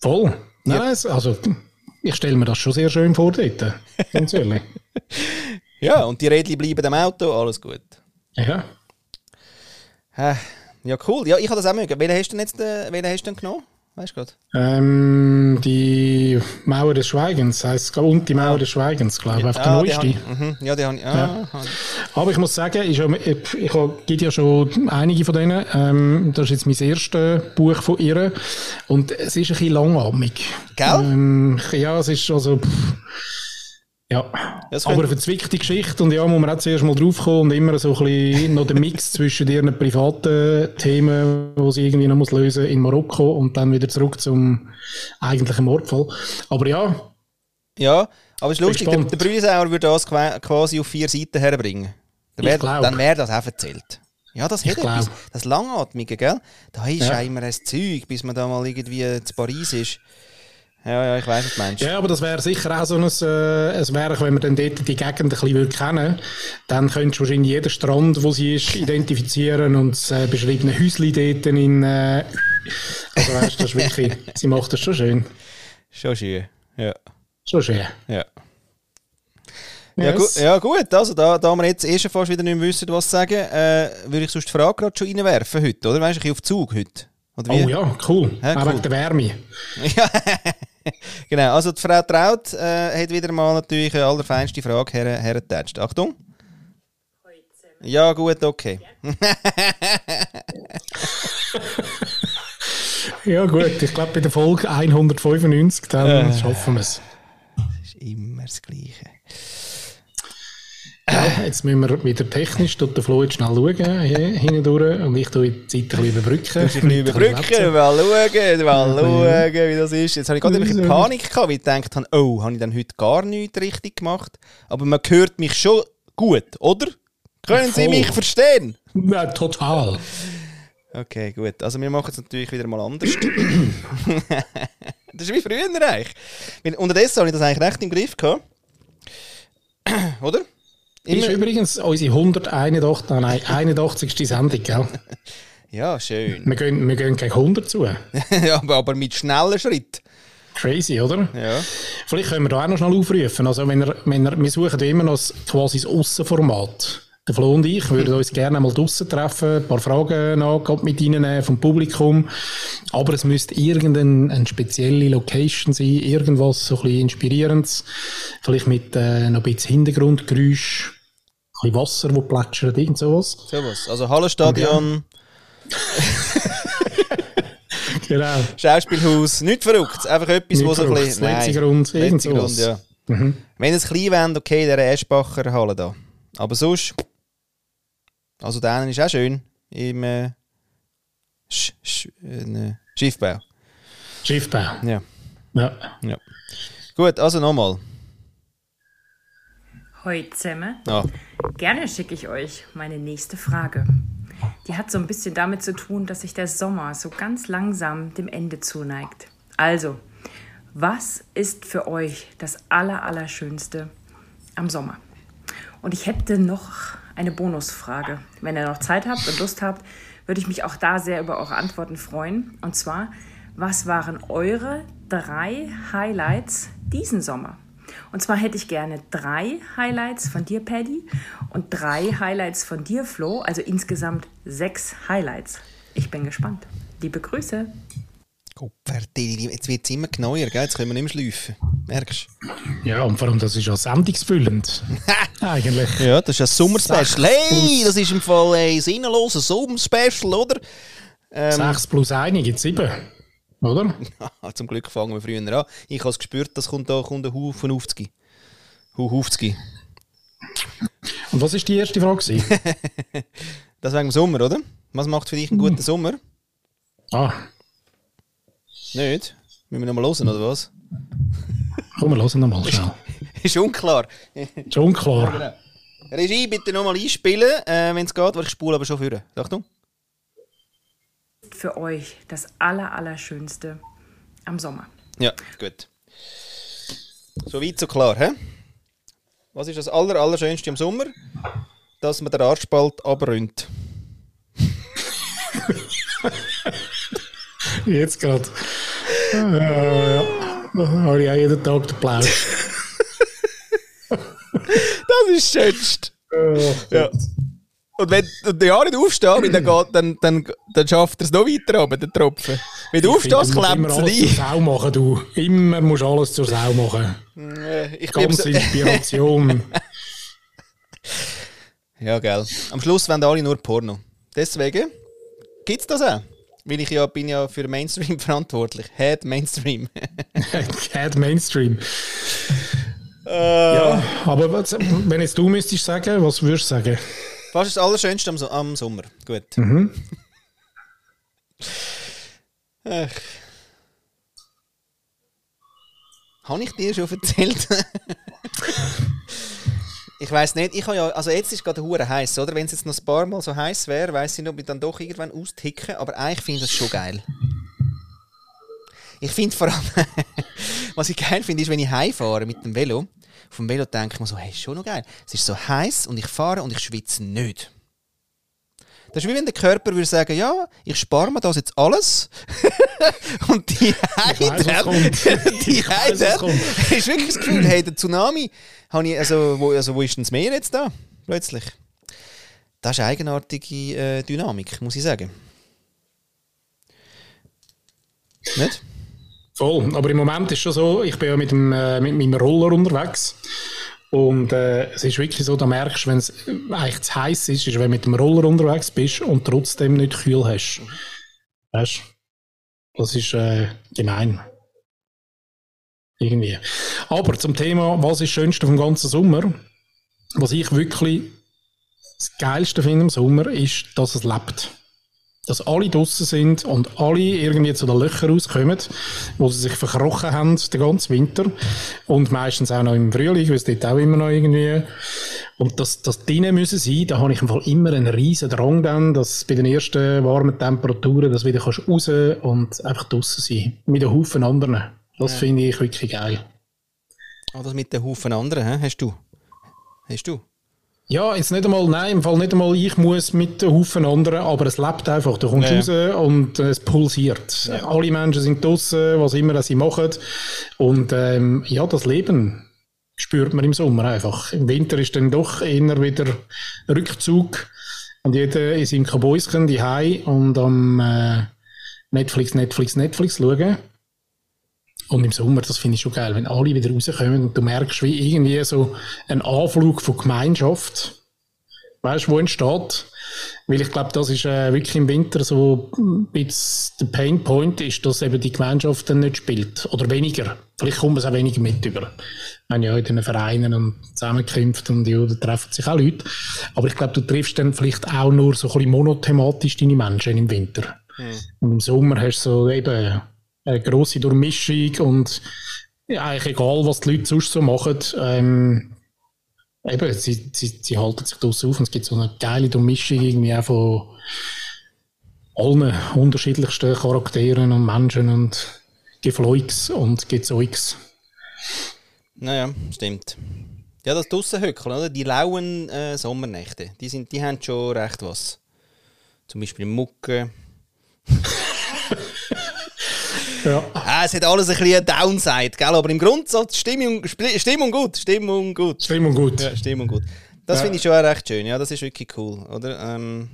Voll. Nein, ja. also ich stelle mir das schon sehr schön vor dort, ganz ehrlich. ja, und die Rädchen bleiben im Auto, alles gut. Ja. ja, cool. Ja, ich habe das auch mögen. Welchen hast du denn jetzt äh, welchen hast du denn genommen? Weißt du? Ähm, die Mauer des Schweigens, heisst und die Mauer des Schweigens, glaube ich, auf der ah, neueste. Mhm. Ja, die habe ich. Ah, ja. Aber ich muss sagen, ich, ich, ich gibt ja schon einige von denen. Ähm, das ist jetzt mein erstes Buch von ihr. Und es ist ein bisschen langatmig. Gell? Ähm, ja, es ist also. Pff, ja, aber eine verzwickte Geschichte und ja, muss man auch zuerst mal drauf kommen und immer so ein bisschen noch der Mix zwischen ihren privaten Themen, die sie irgendwie noch muss lösen in Marokko und dann wieder zurück zum eigentlichen Mordfall. Aber ja. Ja, aber es ist lustig, der, der Brüsauer würde das quasi auf vier Seiten herbringen. Dann wäre wär das auch erzählt. Ja, das hat etwas. Das Langatmige, gell? Da ist ja immer ein Zeug, bis man da mal irgendwie zu Paris ist. Ja, ja, ich weiß, was du meinst. Ja, aber das wäre sicher auch so ein, äh, ein Werk, wenn man dann dort die Gegend ein bisschen kennen dann könntest du wahrscheinlich jeden Strand, wo sie ist, identifizieren und das äh, beschriebene Häuschen dort in... Äh, also weißt das ist wirklich... sie macht das schon schön. Schon schön, ja. Schon schön. Ja. Ja, gu ja, gut, also da, da wir jetzt eh schon fast wieder nicht mehr wissen, was sagen, äh, würde ich sonst die Frage gerade schon reinwerfen heute, oder? Weißt du, ich auf Zug heute. Oh ja, cool. Ja, cool. Auch wegen der Wärme. ja, genau, also die Frau Traut äh, hat wieder mal natürlich eine allerfeinste Frage her hergetatscht. Achtung. Ja, gut, okay. ja, gut, ich glaube, bei der Folge 195 dann äh, schaffen wir es. Das ist immer das Gleiche. Ja, jetzt müssen wir wieder technisch, tut der Flo jetzt schnell schauen, hier, hindurch, und ich tue die Zeit ein bisschen überbrücken. Du ein bisschen überbrücken, mal schauen, mal schauen, wie das ist. Jetzt habe ich gerade ein bisschen Panik gehabt, weil ich gedacht habe, oh, habe ich dann heute gar nichts richtig gemacht? Aber man hört mich schon gut, oder? Können Sie mich verstehen? Ja, total. Okay, gut. Also wir machen es natürlich wieder mal anders. das ist wie früher eigentlich. Unterdessen habe ich das eigentlich recht im Griff gehabt. oder? Ist übrigens unsere 181, nein, 81. Sendung, gell? Ja, schön. Wir gehen, wir gehen gegen 100 zu. ja, aber mit schnellen Schritt. Crazy, oder? Ja. Vielleicht können wir da auch noch schnell aufrufen. Also, wenn er, wenn er, wir suchen immer noch quasi das Aussenformat. Der Flo und ich würden uns gerne mal draussen treffen, ein paar Fragen noch mit Ihnen vom Publikum. Aber es müsste irgendeine spezielle Location sein, irgendwas so ein bisschen Inspirierendes. Vielleicht mit äh, noch ein bisschen Hintergrundgeräusch, bisschen Wasser, das plätschert, irgend sowas. Sowas. Also Hallenstadion. genau. Schauspielhaus, nichts verrückt. Einfach etwas, Nicht wo so ein bisschen... Letzter Grund, irgend sowas. Ja. Mhm. Wenn es klein wäre, okay, der Eschbacher Halle da. Aber sonst... Also der ist auch schön im äh, Sch Sch äh, Schiffbau. Schiffbau. Ja. ja. ja. Gut, also nochmal. Hoi zusammen. Ja. Gerne schicke ich euch meine nächste Frage. Die hat so ein bisschen damit zu tun, dass sich der Sommer so ganz langsam dem Ende zuneigt. Also, was ist für euch das Allerallerschönste am Sommer? Und ich hätte noch eine Bonusfrage. Wenn ihr noch Zeit habt und Lust habt, würde ich mich auch da sehr über eure Antworten freuen. Und zwar, was waren eure drei Highlights diesen Sommer? Und zwar hätte ich gerne drei Highlights von dir, Paddy, und drei Highlights von dir, Flo. Also insgesamt sechs Highlights. Ich bin gespannt. Liebe Grüße. Jetzt wird es immer genauer, gell? jetzt können wir nicht mehr schleifen. Merkst du? Ja, und vor allem, das ist ja sendungsfüllend. Eigentlich. Ja, das ist ein Sommerspecial. Hey, das ist im Fall ein sinnloses Sommerspecial, oder? Ähm, 6 plus 1 gibt 7. Oder? Zum Glück fangen wir früher an. Ich habe es gespürt, dass kommt da kommt ein Haufen aufzugehen. Haufen Und was war die erste Frage? das wegen dem Sommer, oder? Was macht für dich einen guten Sommer? Ah. Nicht? Müssen wir nochmal hören, oder was? Komm, wir hören nochmal schnell. ist unklar. ist unklar. Regie, bitte nochmal einspielen, äh, wenn es geht, weil ich spule aber schon führen. Achtung. Für euch das Allerallerschönste am Sommer. Ja, gut. So weit, so klar, hä? Was ist das Aller, Allerschönste am Sommer? Dass man den Arschspalt abrundet. Jetzt gerade. Ja, ja. Habe ich auch jeden Tag den Plausch. das ist schönst. Oh, ja. Und wenn der Jahr nicht aufsteht, dann, geht, dann, dann, dann schafft er es noch weiter runter, den Tropfen. Wenn du aufstehst, klemmt es rein. Zur Sau machen, du. Immer musst du alles zur Sau machen. Ich Ganze Inspiration. ja, gell. Am Schluss wollen alle nur Porno. Deswegen gibt es das auch. Weil ich ja bin ja für Mainstream verantwortlich. Head Mainstream. Head Mainstream. Uh, ja, aber was, wenn jetzt du müsstest sagen, was würdest du sagen? Was ist das Allerschönste am, am Sommer? Gut. Mhm. Ach. Habe ich dir schon erzählt? Ich weiß nicht, ich habe ja, also jetzt ist gerade hure heiß, oder? Wenn es jetzt noch ein paar Mal so heiß wäre, weiß ich nicht, ob ich dann doch irgendwann austicken, aber eigentlich finde ich das schon geil. Ich finde vor allem, was ich geil finde, ist, wenn ich heimfahre mit dem Velo. Dem Velo denke ich mir so, hey, ist schon noch geil. Es ist so heiß und ich fahre und ich schwitze nicht. Das ist wie wenn der Körper würde sagen, ja, ich spare mir das jetzt alles. und die Heide, die Heide, ist wirklich das Gefühl, hey, der Tsunami, habe ich, also, wo, also wo ist denn das Meer jetzt da? Plötzlich. Das ist eine eigenartige äh, Dynamik, muss ich sagen. Nicht? Voll, aber im Moment ist schon so, ich bin ja mit, dem, äh, mit meinem Roller unterwegs. Und äh, es ist wirklich so, da merkst du, wenn es eigentlich zu heiß ist, ist, wenn du mit dem Roller unterwegs bist und trotzdem nicht kühl hast. Weißt du? Das ist äh, gemein. Irgendwie. Aber zum Thema, was ist das Schönste vom ganzen Sommer? was ich wirklich das Geilste finde im Sommer, ist, dass es lebt. Dass alle draußen sind und alle irgendwie zu den Löchern rauskommen, wo sie sich verkrochen haben den ganzen Winter. Und meistens auch noch im Frühling, weil es dort auch immer noch irgendwie. Und dass, dass drinnen müssen sein, da habe ich im Fall immer einen riesen Drang dann, dass bei den ersten warmen Temperaturen, dass du wieder kannst raus und einfach draußen sein. Mit einem Haufen anderen. Das ja. finde ich wirklich geil. Ah, das mit den Haufen anderen, he? hast du? Hast du? Ja, jetzt nicht einmal, nein, im Fall nicht einmal ich muss mit einem Haufen anderen, aber es lebt einfach. Du kommst ja. raus und äh, es pulsiert. Ja. Alle Menschen sind draußen, was immer sie machen. Und ähm, ja, das Leben spürt man im Sommer einfach. Im Winter ist dann doch eher wieder Rückzug und jeder ist im Kabäuschen die und am äh, Netflix, Netflix, Netflix schauen. Und im Sommer, das finde ich schon geil, wenn alle wieder rauskommen und du merkst, wie irgendwie so ein Anflug von Gemeinschaft, weißt du, wo entsteht. Weil ich glaube, das ist äh, wirklich im Winter so ein bisschen der Painpoint ist, dass eben die Gemeinschaft dann nicht spielt. Oder weniger. Vielleicht kommt es auch weniger mit über. Wenn ja in den Vereinen und zusammenkämpft und ja, da treffen sich auch Leute. Aber ich glaube, du triffst dann vielleicht auch nur so ein bisschen monothematisch deine Menschen im Winter. Mhm. Und im Sommer hast du so eben eine grosse Durchmischung und ja, eigentlich egal, was die Leute sonst so machen, ähm, eben, sie, sie, sie halten sich draussen auf und es gibt so eine geile Durchmischung irgendwie auch von allen unterschiedlichsten Charakteren und Menschen und Gefleugs und Gezeugs. Naja, stimmt. Ja, das Dussenhöckeln, oder? Die lauen äh, Sommernächte, die, sind, die haben schon recht was. Zum Beispiel Mucke. Ja. Äh, es hat alles ein bisschen Downside, gell? aber im Grundsatz Stimmung, Stimmung gut, Stimmung gut. Stimmung gut. Ja, Stimmung gut. Das ja. finde ich schon recht schön, ja, das ist wirklich cool, oder? Ähm,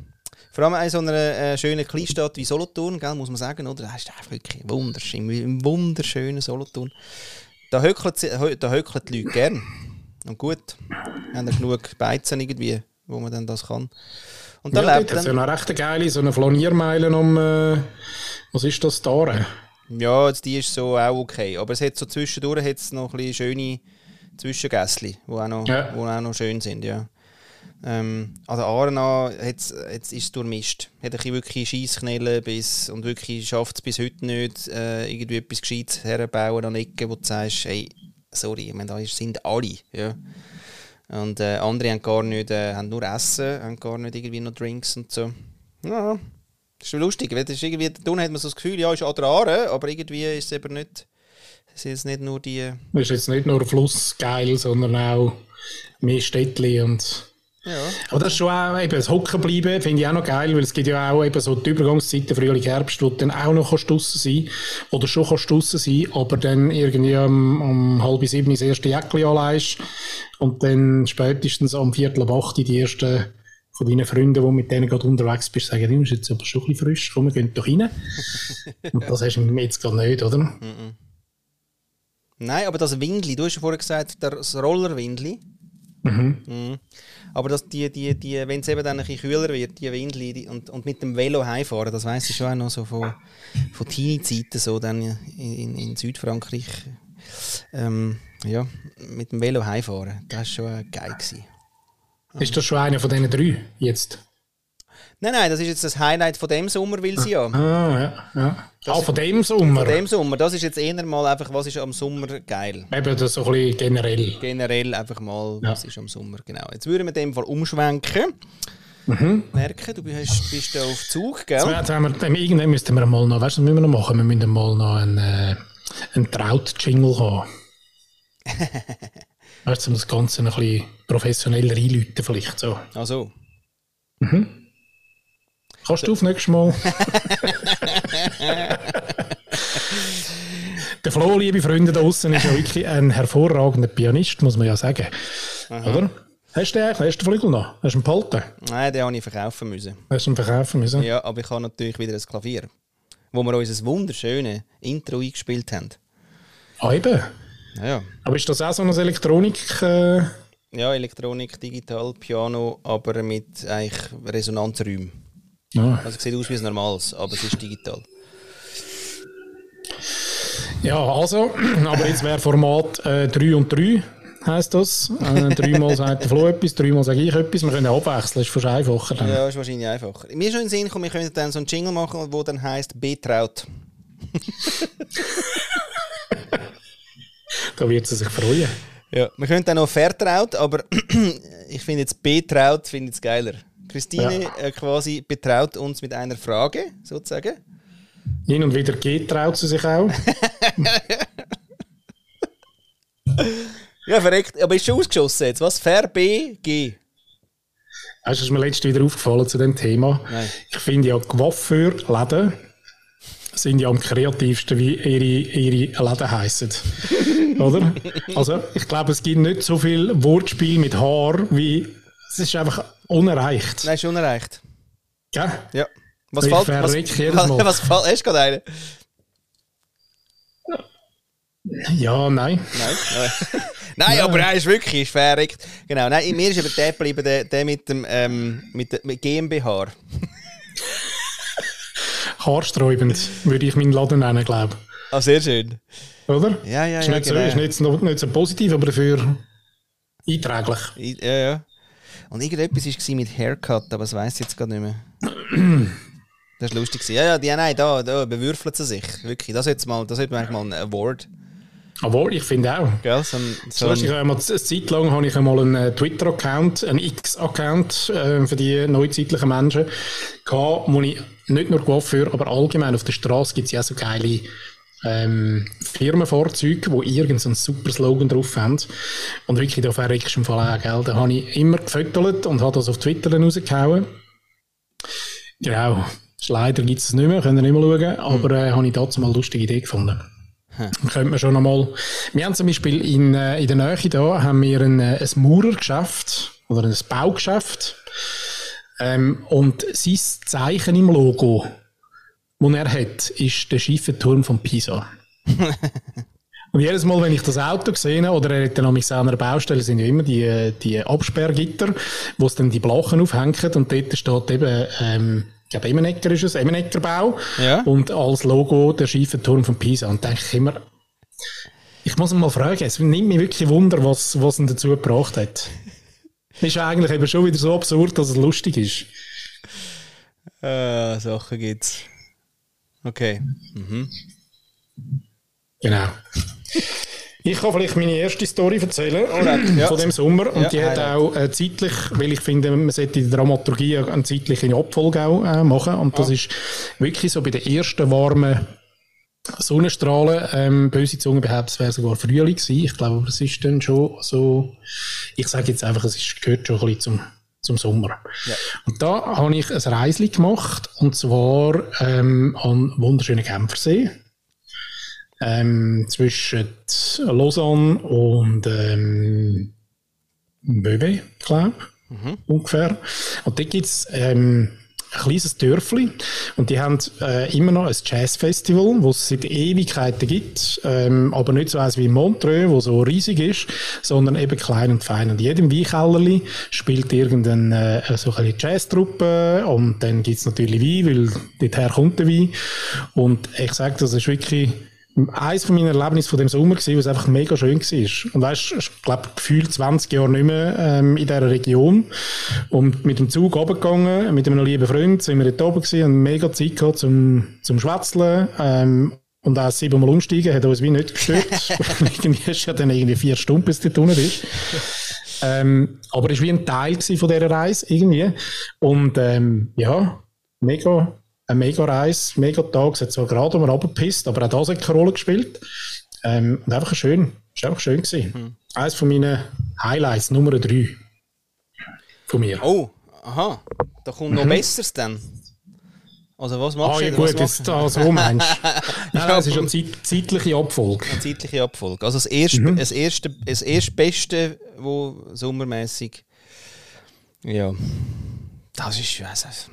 vor allem in so einer äh, schönen Kleinstadt wie Solothurn, gell, muss man sagen, oder? Das ist einfach wirklich wunderschön, ein wunderschöner Solothurn. Da höckeln, da höckeln die Leute gern. Und gut, haben da genug Beizen irgendwie, wo man dann das kann. Und dann ja, lebt das ist ja noch recht geile, so eine Flaniermeile um, äh, was ist das da? Ja, jetzt die ist so auch okay. Aber es hat so zwischendurch hat's noch ein bisschen schöne Zwischengässli, die auch, noch, ja. wo auch noch schön sind. Ja. Ähm, also Arena jetzt, jetzt ist es durchmischt. Hat ein wirklich Scheissknellen bis und wirklich schafft es bis heute nicht, äh, irgendwie etwas Gescheites herbauen an Ecken, wo du sagst, hey, sorry, ich meine, da sind alle. Ja. Und äh, andere haben gar nicht, äh, haben nur Essen, haben gar nicht irgendwie noch Drinks und so. Ja, das ist lustig, weil das ist irgendwie, da hat man so das Gefühl, ja, ist Adrare, aber irgendwie ist es eben nicht, es ist nicht nur die... Es ist jetzt nicht nur Fluss geil, sondern auch mehr Städtli und... Ja. Aber das ist schon auch, eben, das Hocken bleiben finde ich auch noch geil, weil es gibt ja auch eben so die Übergangszeiten, Frühling, Herbst, wo du dann auch noch draussen sein oder schon draussen sein, aber dann irgendwie um, um halb sieben das erste Jäckchen anleihst und dann spätestens am Viertel ab acht die ersten von deinen Freunden, die mit denen gerade unterwegs bist, sagen, du bist jetzt aber schon ein bisschen frisch, komm, wir gehen doch rein. Und das hast du jetzt gerade nicht, oder? Nein, aber das Windli, du hast ja vorher gesagt, das Rollerwindli. Mhm. Mhm. Aber die, die, die, wenn es eben dann ein bisschen kühler wird, die Windli die, und, und mit dem Velo heimfahren, das weiss ich schon auch noch so von, von Teenie-Zeiten, so dann in, in Südfrankreich. Ähm, ja, mit dem Velo heimfahren, das war schon geil. Gewesen. Ist das schon einer von diesen drei jetzt? Nein, nein, das ist jetzt das Highlight von dem Sommer, will sie ja. Ah, ja, ja. Das ah, von dem Sommer? Von dem Sommer. Das ist jetzt eher mal einfach, was ist am Sommer geil. Eben, das so ein bisschen generell. Generell einfach mal, was ist am Sommer, genau. Jetzt würden wir in dem Fall umschwenken. Mhm. Merken, du bist, bist da auf Zug, gell? Jetzt, jetzt wir, irgendwann müssten wir mal noch, weißt du, was müssen wir noch machen? Wir müssen mal noch einen, äh, einen Traut-Jingle haben. Weißt du, um das Ganze ein bisschen professioneller einläuten vielleicht so. Ach so. Mhm. Kannst du auf nächstes Mal? Der Flo, liebe Freunde da draußen, ist ja wirklich ein hervorragender Pianist, muss man ja sagen. Aha. Oder? Hast du den, hast du den Flügel noch? Hast du ihn behalten? Nein, den habe ich verkaufen müssen. Hast du ihn verkaufen müssen? Ja, aber ich habe natürlich wieder ein Klavier, wo wir unser wunderschönes Intro eingespielt haben. Ah, eben? Ja. Aber ist das auch so eine Elektronik? Äh... Ja, Elektronik, digital, Piano, aber mit eigentlich Resonanzräumen. Ah. Also es sieht aus wie ein normales, aber es ist digital. Ja, also, aber jetzt wäre Format äh, 3 und 3. heisst das. Äh, dreimal sagt der Flo etwas, dreimal sage ich etwas. Wir können abwechseln, ist fast einfacher. Dann. Ja, ist wahrscheinlich einfacher. Mir ist schon in den Sinn gekommen, wir können dann so einen Jingle machen, der dann heisst Betraut. da wird sie sich freuen. Ja, wir können dann noch vertraut, aber ich finde jetzt betraut finde jetzt geiler. Christine ja. äh, quasi betraut uns mit einer Frage, sozusagen. Hin und wieder geht traut sie sich auch. ja, verreckt. Aber ist schon ausgeschossen jetzt. Was? Ver, B, G. Du, ist mir letztens wieder aufgefallen zu dem Thema. Nein. Ich finde ja, Coiffeur-Läden sind ja am kreativsten, wie ihre, ihre Läden heissen. Oder? Also, ich glaube, es gibt nicht so viel Wortspiel mit Haar, wie. Es ist einfach unerreicht. Nein, ist unerreicht. Ja? Ja. Was ich fällt? Was, was, was fällt? Hast du gerade einen? Ja, nein. Nein, nein. nein ja. aber er ist wirklich ist verrückt. Genau, nein, mir ist aber der geblieben, der, der mit dem ähm, mit, mit GmbH. Haarsträubend, würde ich meinen Laden nennen, glaube ich. Ah, sehr schön. Oder? Ja, ja, ist ja. Nicht genau. so, ist nicht, so, nicht so positiv, aber dafür einträglich. Ja, ja. Und irgendetwas war mit Haircut, aber das weiß ich jetzt gar nicht mehr. das war lustig. Ja, ja, die, nein, da, da bewürfeln sie sich. Wirklich, das sollte mal, das sollte man mal ein Award. Award, ich finde auch. Gell, so ein, so ein ich habe eine Zeit lang habe ich einmal einen äh, Twitter-Account, einen X-Account äh, für die neuzeitlichen Menschen gehabt, wo ich nicht nur Coiffeur, aber allgemein auf der Straße gibt es ja so geile ähm, Firmenfahrzeuge, die irgendeinen super Slogan drauf haben. Und wirklich, da verreckst du im Fall auch, gell? Da habe ich immer gefüttert und habe das auf Twitter dann rausgehauen. Genau. Leider gibt es nicht mehr, können wir nicht mehr schauen, aber äh, habe ich dazu mal eine lustige Idee gefunden. Hm. Könnte man schon einmal. Wir haben zum Beispiel in, äh, in der Nähe da haben wir ein, äh, ein Maurergeschäft oder ein Baugeschäft. Ähm, und sein Zeichen im Logo den er hat, ist der schiefe Turm von Pisa. Und jedes Mal, wenn ich das Auto sehe, oder er hat dann an einer Baustelle, sind ja immer die, die Absperrgitter, wo es dann die Blachen aufhängen und dort steht eben, ähm, ich glaube, Emenecker ist es, Emeneckerbau. Ja. Und als Logo der schiefe Turm von Pisa. Und denke ich immer, ich muss ihn mal fragen, es nimmt mich wirklich Wunder, was, was ihn dazu gebracht hat. Ist eigentlich eben schon wieder so absurd, dass es lustig ist. Äh, Sachen gibt's. Okay. Mhm. Genau. Ich kann vielleicht meine erste Story erzählen ja. von dem Sommer. Und ja, die hat auch äh, zeitlich, weil ich finde, man sollte die Dramaturgie eine zeitliche Abfolge auch äh, machen. Und das ah. ist wirklich so bei den ersten warmen Sonnenstrahlen. Ähm, böse Zunge behauptet, es wäre sogar Frühling gewesen. Ich glaube, es ist dann schon so, ich sage jetzt einfach, es ist, gehört schon ein bisschen zum zum Sommer. Ja. Und da habe ich ein Reisli gemacht, und zwar ähm, an wunderschönen Kämpfersee. Ähm, zwischen Lausanne und ähm, Böwe, glaube ich, mhm. ungefähr. Und da gibt es ähm, ein kleines Dörfli und die haben äh, immer noch ein Jazzfestival, das es seit Ewigkeiten gibt, ähm, aber nicht so eins wie Montreux, wo so riesig ist, sondern eben klein und fein. Und jedem Weinkellerli spielt irgendeine äh, so eine Jazztruppe und dann gibt es natürlich Wein, weil dorthin kommt der Wein. Und ich sage, das ist wirklich eines von meinen Erlebnissen von dem Sommer gewesen, was einfach mega schön war. Und weißt, ich glaube, gefühlt 20 Jahre nicht mehr ähm, in dieser Region. Und mit dem Zug runtergegangen, mit einem lieben Freund, sind wir dort oben gewesen und mega Zeit gehabt zum, zum Schwätzeln. Ähm, und auch siebenmal umsteigen hat uns wie nicht gestört. irgendwie ist ja dann irgendwie vier Stunden, bis dort unten ist. Ähm, aber es war wie ein Teil von dieser Reise irgendwie. Und ähm, ja, mega, eine mega Reise, mega Tag. Es hat zwar gerade mal runtergepisst, aber auch das hat keine Rolle gespielt. Ähm, und einfach schön. Es war einfach schön. Gewesen. Mhm. Eines von meinen Highlights, Nummer drei. Von mir. Oh, aha. Da kommt noch mhm. Besseres dann. Also was machst ah, ja, du? gut, jetzt da so meinst Nein, es ist eine Zeit, zeitliche Abfolge. Eine zeitliche Abfolge. Also das erste, mhm. das erste, das erste Beste, wo sommermäßig ja, das ist, weiß nicht.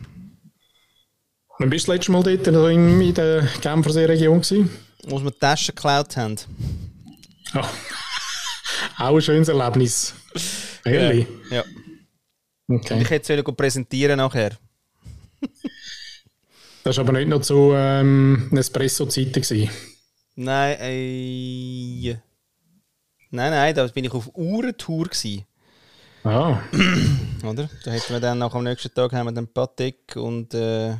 Wann bist du das letzte Mal dort in, in der Genfersee-Region gewesen? Wo wir die Taschen geklaut haben. Oh. Auch ein schönes Erlebnis. Ehrlich? Ja. ja. Okay. Und ich hätte es präsentieren nachher. das war aber nicht noch zu ähm, Nespresso-Zeiten. Nein, äh, Nein, nein, da bin ich auf Uhrentour. Ah, Oder? Da hätten wir dann nach am nächsten Tag haben wir dann Patek und äh,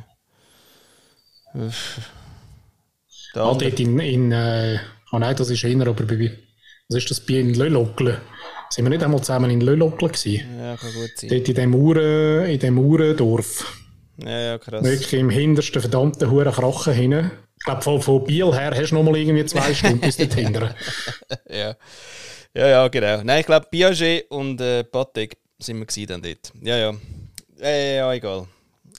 der ah dort in, in äh, ah nein, das ist eher, aber bei, was ist das, bei in Lölockle? Sind wir nicht einmal zusammen in Lölockle gewesen? Ja, kann gut sein. Dort in dem Uhren, in dem Uhrendorf. Ja, ja, krass. Wirklich im hintersten verdammten Huren Krachen hin. Ich glaube, von, von Biel her hast du noch mal irgendwie zwei Stunden bis dort hinten. Ja. ja, ja, genau. Nein, ich glaube, Piaget und äh, Patek sind wir gewesen dann dort. Ja, ja. Ja, ja, ja, egal.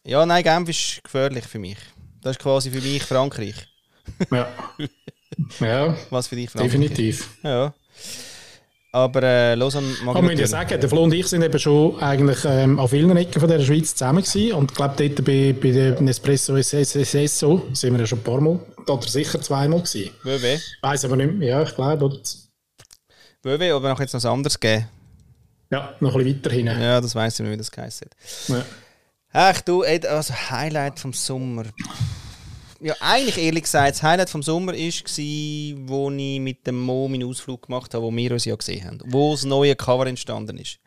Ja, nein, Genf ist gefährlich für mich. Das ist quasi für mich Frankreich. Ja. Ja, Was für dich Frankreich definitiv. Ja. Aber äh, Lausanne mag Aber ich muss ja sagen, der Flo und ich sind eben schon eigentlich ähm, an vielen Ecken von der Schweiz zusammen gewesen. Und ich glaube, dort bei, bei dem Nespresso Espresso sind wir ja schon ein paar Mal, oder sicher zweimal gewesen. WW. Weiß aber nicht mehr. Ja, ich glaube, oder? WW, aber noch jetzt noch was anderes geben. Ja, noch ein bisschen weiter hinten. Ja, das weiss ich nicht, wie das geheißen hat. Ja. Ach du, also Highlight vom Sommer. Ja, eigentlich ehrlich gesagt, das Highlight vom Sommer war, wo ich mit dem Mo meinen Ausflug gemacht habe, wo wir uns ja gesehen haben. Wo das neue Cover entstanden ist.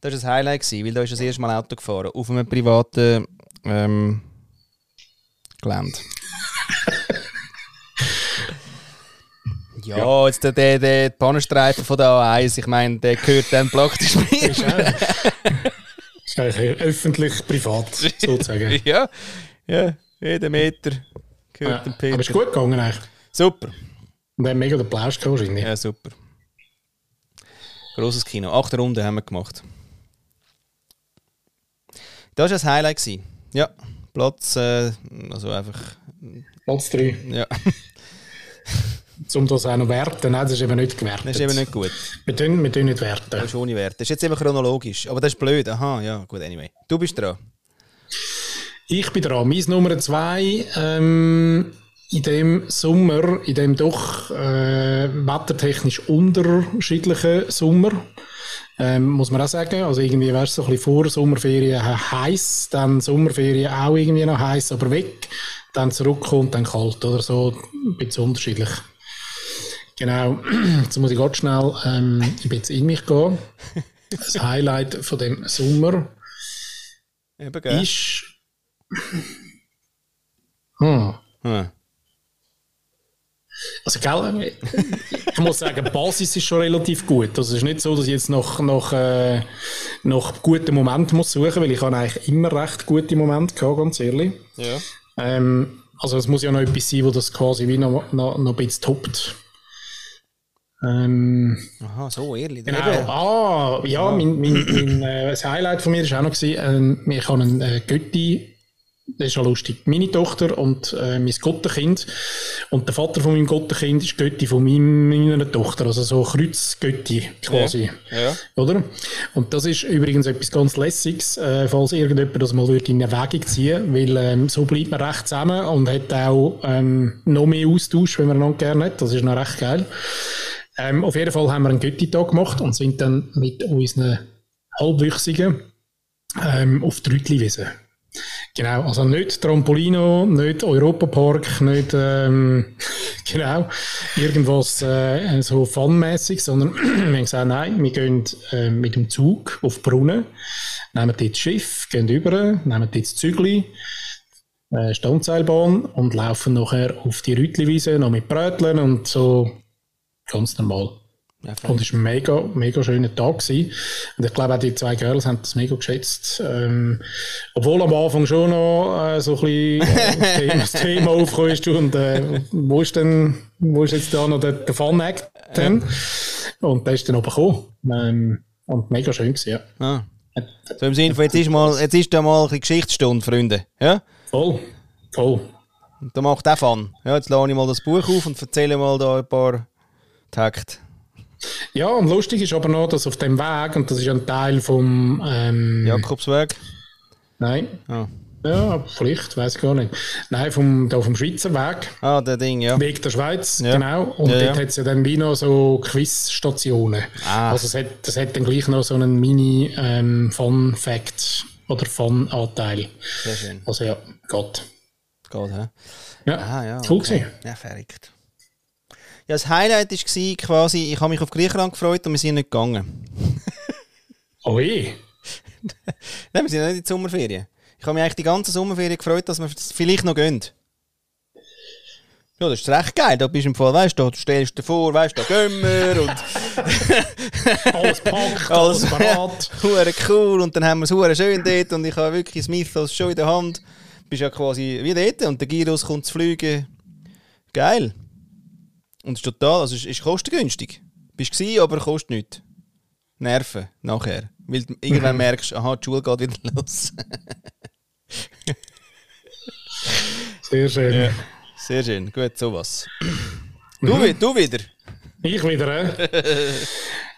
Das war das Highlight, weil da ist das erste Mal Auto gefahren. Auf einem privaten ähm, Gelände. ja, jetzt der, der, der Pannenstreifen von der A1, ich meine, der gehört dann praktisch mir. Ist auch- ist eigentlich öffentlich privat, sozusagen. ja, ja, jeden Meter gehört Ja. dem Peter. Aber ist gut gegangen eigentlich. Super. Und haben mega den Plausch gehabt wahrscheinlich. Ja, super. Grosses Kino. Acht Runden haben wir gemacht. Das war das Highlight. Gewesen. Ja, Platz, äh, also einfach, Platz 3. ja, Um das auch noch werten, nein, das ist eben nicht gewertet. das ist eben nicht gut. Wir tun, wir tun nicht werten. Das ist ohne Wert. Das ist jetzt eben chronologisch. Aber das ist blöd. Aha, ja, gut, anyway. Du bist dran. Ich bin dran. Mein Nummer zwei ähm, in dem Sommer, in dem doch äh, wettertechnisch unterschiedlichen Sommer, ähm, muss man auch sagen. Also irgendwie wär's so ein bisschen vor Sommerferien heiß, dann Sommerferien auch irgendwie noch heiß, aber weg, dann zurückkommt, dann kalt oder so, ein bisschen unterschiedlich. Genau, jetzt muss ich ganz schnell ähm, ein bisschen in mich gehen. Das Highlight von dem Sommer Eben, gell? ist. Hm. Hm. Also, gell, ich muss sagen, die Basis ist schon relativ gut. Also, es ist nicht so, dass ich jetzt nach, nach, äh, nach guten Momenten muss suchen, weil ich habe eigentlich immer recht gute Momente gehabt, ganz ehrlich. Ja. Ähm, also, es muss ja noch etwas sein, wo das quasi wie noch, noch, noch ein bisschen toppt. Ähm, Aha, so ehrlich. Genau. Eben. Ah, ja, mein, mein, mein, äh, das Highlight von mir war auch noch, gewesen, ähm, ich habe einen äh, Götti, das ist ja lustig, meine Tochter und äh, mein Gottenkind. Und der Vater von meinem Gottenkind ist Götti von meinem, meiner Tochter, also so Kreuzgötti quasi. Ja. Oder? Und das ist übrigens etwas ganz Lässiges, äh, falls irgendjemand das mal würde in Erwägung ziehen weil ähm, so bleibt man recht zusammen und hat auch ähm, noch mehr Austausch, wenn man einander gerne hat. Das ist noch recht geil. Ähm, auf jeden Fall haben wir einen Götti-Tag gemacht und sind dann mit unseren Halbwüchsigen ähm, auf die Rütliwiese. Genau, also nicht Trampolino, nicht Europapark, nicht ähm, genau irgendwas äh, so funmäßig, sondern wir haben gesagt, nein, wir gehen äh, mit dem Zug auf Brunnen, nehmen dort das Schiff, gehen über, nehmen dort das Zügli, äh, Standseilbahn und laufen nachher auf die Rütliwiese noch mit Bröteln und so ganz normal. Ja, Und es war ein mega, mega schöner Tag. Gewesen. Und ich glaube, auch die zwei Girls haben das mega geschätzt. Ähm, obwohl am Anfang schon noch äh, so ein bisschen äh, das Thema, das Thema aufgekommen ist. Und äh, wo ist denn, wo ist jetzt da noch der, der Fun-Act? denn? Und der ist dann oben gekommen. Ähm, und mega schön gewesen, ja. Ah. So im Sinne von, jetzt ist, mal, jetzt ist da mal ein Geschichtsstunde, Freunde. Ja? Voll, voll. Und da macht auch Fun. Ja, jetzt lade ich mal das Buch auf und erzähle mal da ein paar Takte. Ja, und lustig ist aber noch, dass auf dem Weg, und das ist ein Teil vom, ähm, Jakobsweg. nein, Ah. ja, vielleicht, weiß ich gar nicht. Nein, vom, da vom Schweizer Weg. ah, der Ding, ja. Weg der Schweiz, Ja. genau. Und Ja, dort ja. hat es ja dann wie noch so Quizstationen. Ah. Also es hat, das hat dann gleich noch so einen Mini-Fun-Fact oder Fun-Anteil. Sehr schön. Also ja, Gott. Geht, hä? Ja, Ah, ja. cool okay. gewesen. Ja, verrückt. Ja, das Highlight war quasi, ich habe mich auf Griechenland gefreut und wir sind nicht gegangen. Oh je. Nein, wir sind nicht in die Sommerferien. Ich habe mich eigentlich die ganze Sommerferien gefreut, dass wir vielleicht noch gehen. Ja, das ist recht geil. Da bist du im Fall, weißt du, du stellst dir vor, weißt du, da gehen wir und Alles packt, alles parat. Hure cool und dann haben wir es hure schön dort und ich habe wirklich das Mythos schon in der Hand. Bist ja quasi wie dort und der Gyros kommt zu fliegen. Geil. Und es ist total, also es ist kostengünstig. Bist du aber kostet nichts. Nerven nachher. Weil du irgendwann merkst, aha, die Schule geht wieder los. Sehr schön. Ja. Sehr schön, gut, sowas. Du, wi- du wieder. Ich wieder, äh?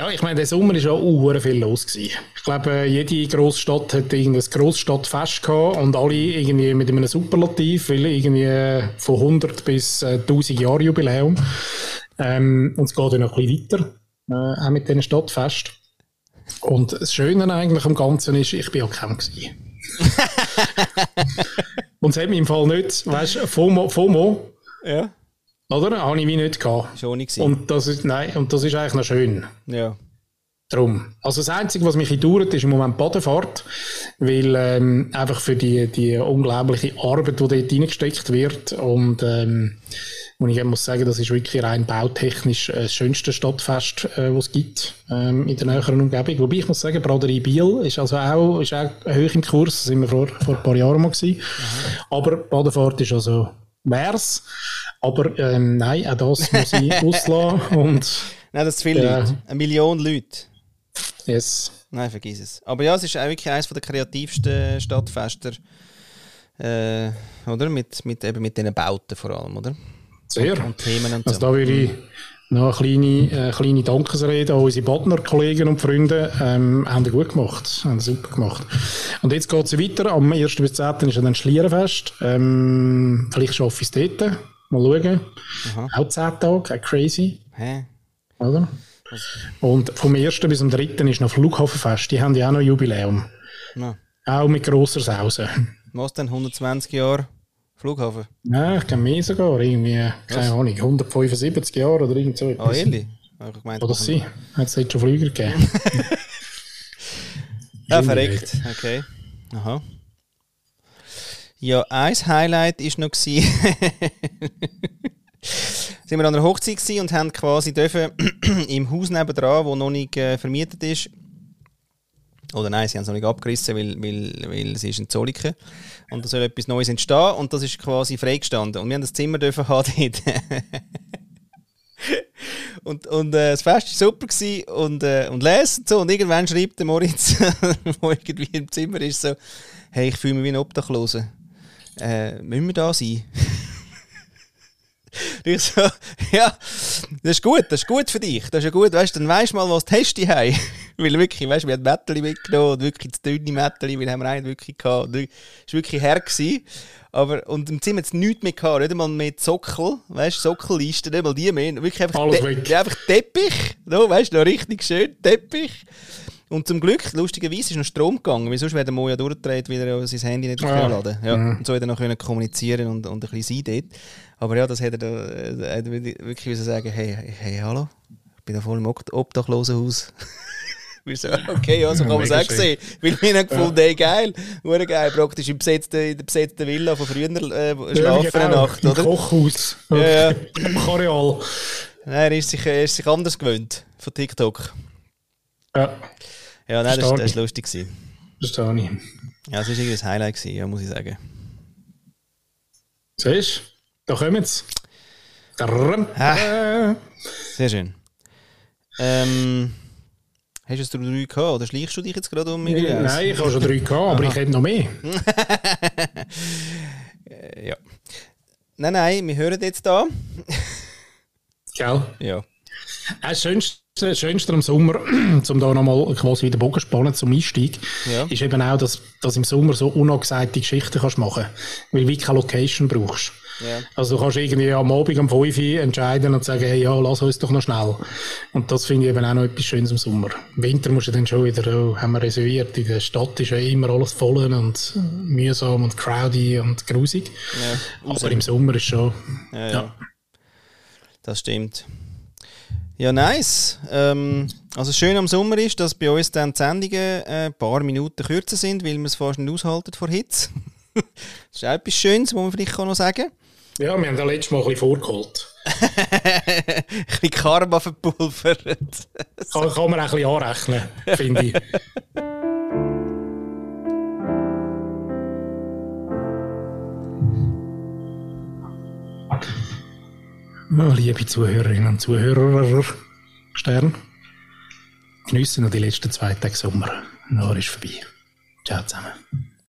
Ja, ich meine, der Sommer war auch viel los. Gewesen. Ich glaube, jede Großstadt hat irgendein Großstadtfest gehabt und alle irgendwie mit einem Superlativ, weil irgendwie von 100 bis äh, 1000 Jahre Jubiläum. Ähm, und es geht ja noch ein bisschen weiter, äh, auch mit diesen Stadtfest. Und das Schöne eigentlich am Ganzen ist, ich bin auch kein gewesen. und es hat mich im Fall nicht, weißt du, FOMO, FOMO, Ja. Oder? Habe ich wie nicht gehabt. Schon nicht gewesen. Und das ist, nein, und das ist eigentlich noch schön. Ja. Drum. Also das Einzige, was mich dauert, ist im Moment Badefahrt, weil ähm, einfach für die, die unglaubliche Arbeit, die dort reingesteckt wird und ähm, und ich muss sagen, das ist wirklich rein bautechnisch äh, das schönste Stadtfest, äh, was es gibt ähm, in der näheren Umgebung. Wobei ich muss sagen, Braderie Biel ist also auch, ist auch hoch im Kurs, das sind wir vor, vor ein paar Jahren mal gewesen. Aber Badefahrt ist also wär's. Aber ähm, nein, auch das muss ich auslassen und Nein, das ist zu viele Ja. Leute. Eine Million Leute. yes. Nein, vergiss es. Aber ja, es ist auch wirklich eines der kreativsten Stadtfester. Äh, oder? Mit, mit, eben mit diesen Bauten vor allem, oder? Sehr. Und Themen und Also so. da würde ich noch eine kleine, äh, kleine Dankesrede an unsere Badner Kollegen und Freunde. Ähm, haben die gut gemacht. Haben super gemacht. Und jetzt geht es weiter. Am 1. bis 10. ist dann Schlierenfest. Ähm, vielleicht schaffe ich es dort. Mal schauen. Auch 10 Tage. Auch crazy. Hä? Oder? Und vom 1. bis zum 3. ist noch Flughafenfest. Die haben ja auch noch Jubiläum. Na, Auch mit grosser Sause. was denn? 120 Jahre Flughafen? Nein, ich kenne mehr sogar. Irgendwie, keine Ahnung, 175 Jahre oder irgend so Ah, etwas. ehrlich? Hab Ich gemeint, Oder sie? Hat es dort schon Flüger gegeben? Ja, verreckt. Okay. Aha. Ja, ein Highlight war noch. sind wir an einer Hochzeit und haben quasi dürfen im Haus nebendran, wo noch nicht äh, vermietet ist, oder nein, sie haben es noch nicht abgerissen, weil, weil, weil es ist in Zolliken und da soll etwas Neues entstehen und das ist quasi freigestanden und wir haben das Zimmer dürfen haben dort. Und, und äh, das Fest war super und, äh, und lesen und so. Und irgendwann schreibt der Moritz, der irgendwie im Zimmer ist, so: Hey, ich fühle mich wie ein Obdachloser. Äh, müssen wir da sein? Und ich so: Ja, das ist gut, das ist gut für dich. Das ist ja gut, weißt du, dann weißt du mal, was die hast die haben. Weil wirklich, weißt du, wir haben Mätteli mitgenommen und wirklich das dünne Mätteli, wir haben einen wirklich gehabt. Und Es war wirklich her. Gewesen. Aber, und im Zimmer es nichts mehr gehabt, nicht einmal mehr Sockel, weißt du, Sockelleisten, nicht mal die mehr. Wirklich einfach, Alles weg. einfach Teppich, no, weißt du, noch richtig schön, Teppich. Und zum Glück, lustigerweise, ist noch Strom gegangen, weil sonst wäre der Mo ja durchgedreht, weil er sein Handy nicht Ja. aufladen ja. Und so hat er noch können kommunizieren und, und ein bisschen sein dort. Aber ja, das hätte er da, äh, hätte er wirklich müssen sagen hey, hey, hallo, ich bin da voll im Ob- Obdachlosenhaus. So, okay, ja, so kann man es auch sehen. Weil wir haben gefunden, hey, geil, hure geil, praktisch im besetzten, in der besetzten Villa von früher äh, schlafen eine Nacht, Im oder? Kochhaus. Ja, ja. Im. Nein, er ist sich, er ist sich anders gewöhnt von TikTok. Ja, Ja, nein, das, das war lustig. Gewesen. verstehe ich. Ja, es war irgendwie ein Highlight, gewesen, ja, muss ich sagen. Siehst du? Da kommen sie. Ah. Sehr schön. Ähm, hast du es drei gehabt oder schleichst du dich jetzt gerade um irgendwie? Nein, ich habe schon drei gehabt, aber ich hätte noch mehr. Ja. Nein, nein, wir hören jetzt da. Gell? Ja. Das Schönste, das Schönste am Sommer, um da nochmal quasi wieder Bogen spannen zum Einstieg, Ja. ist eben auch, dass, dass im Sommer so unangesagte Geschichten kannst machen weil du wie keine Location brauchst. Ja. Also du kannst irgendwie am Abend um 5 Uhr entscheiden und sagen, hey, ja, lass uns doch noch schnell. Und das finde ich eben auch noch etwas Schönes im Sommer. Im Winter musst du dann schon wieder, oh, haben wir reserviert, in der Stadt ist ja immer alles voll und mühsam und crowdy und grusig. Ja, Aber im Sommer ist schon, ja, ja. ja. Das stimmt. Ja, nice. Ähm, also schön am Sommer ist, dass bei uns dann die Sendungen äh, ein paar Minuten kürzer sind, weil wir es fast nicht aushalten vor Hitze. das ist auch etwas Schönes, was man vielleicht noch sagen kann. Ja, wir haben da letztes Mal ein bisschen vorgeholt. ein bisschen Karma verpulvert. kann, kann man auch ein bisschen anrechnen, finde ich. liebe Zuhörerinnen und Zuhörer, Stern, geniessen noch die letzten zwei Tage Sommer. Noch ist vorbei. Ciao zusammen.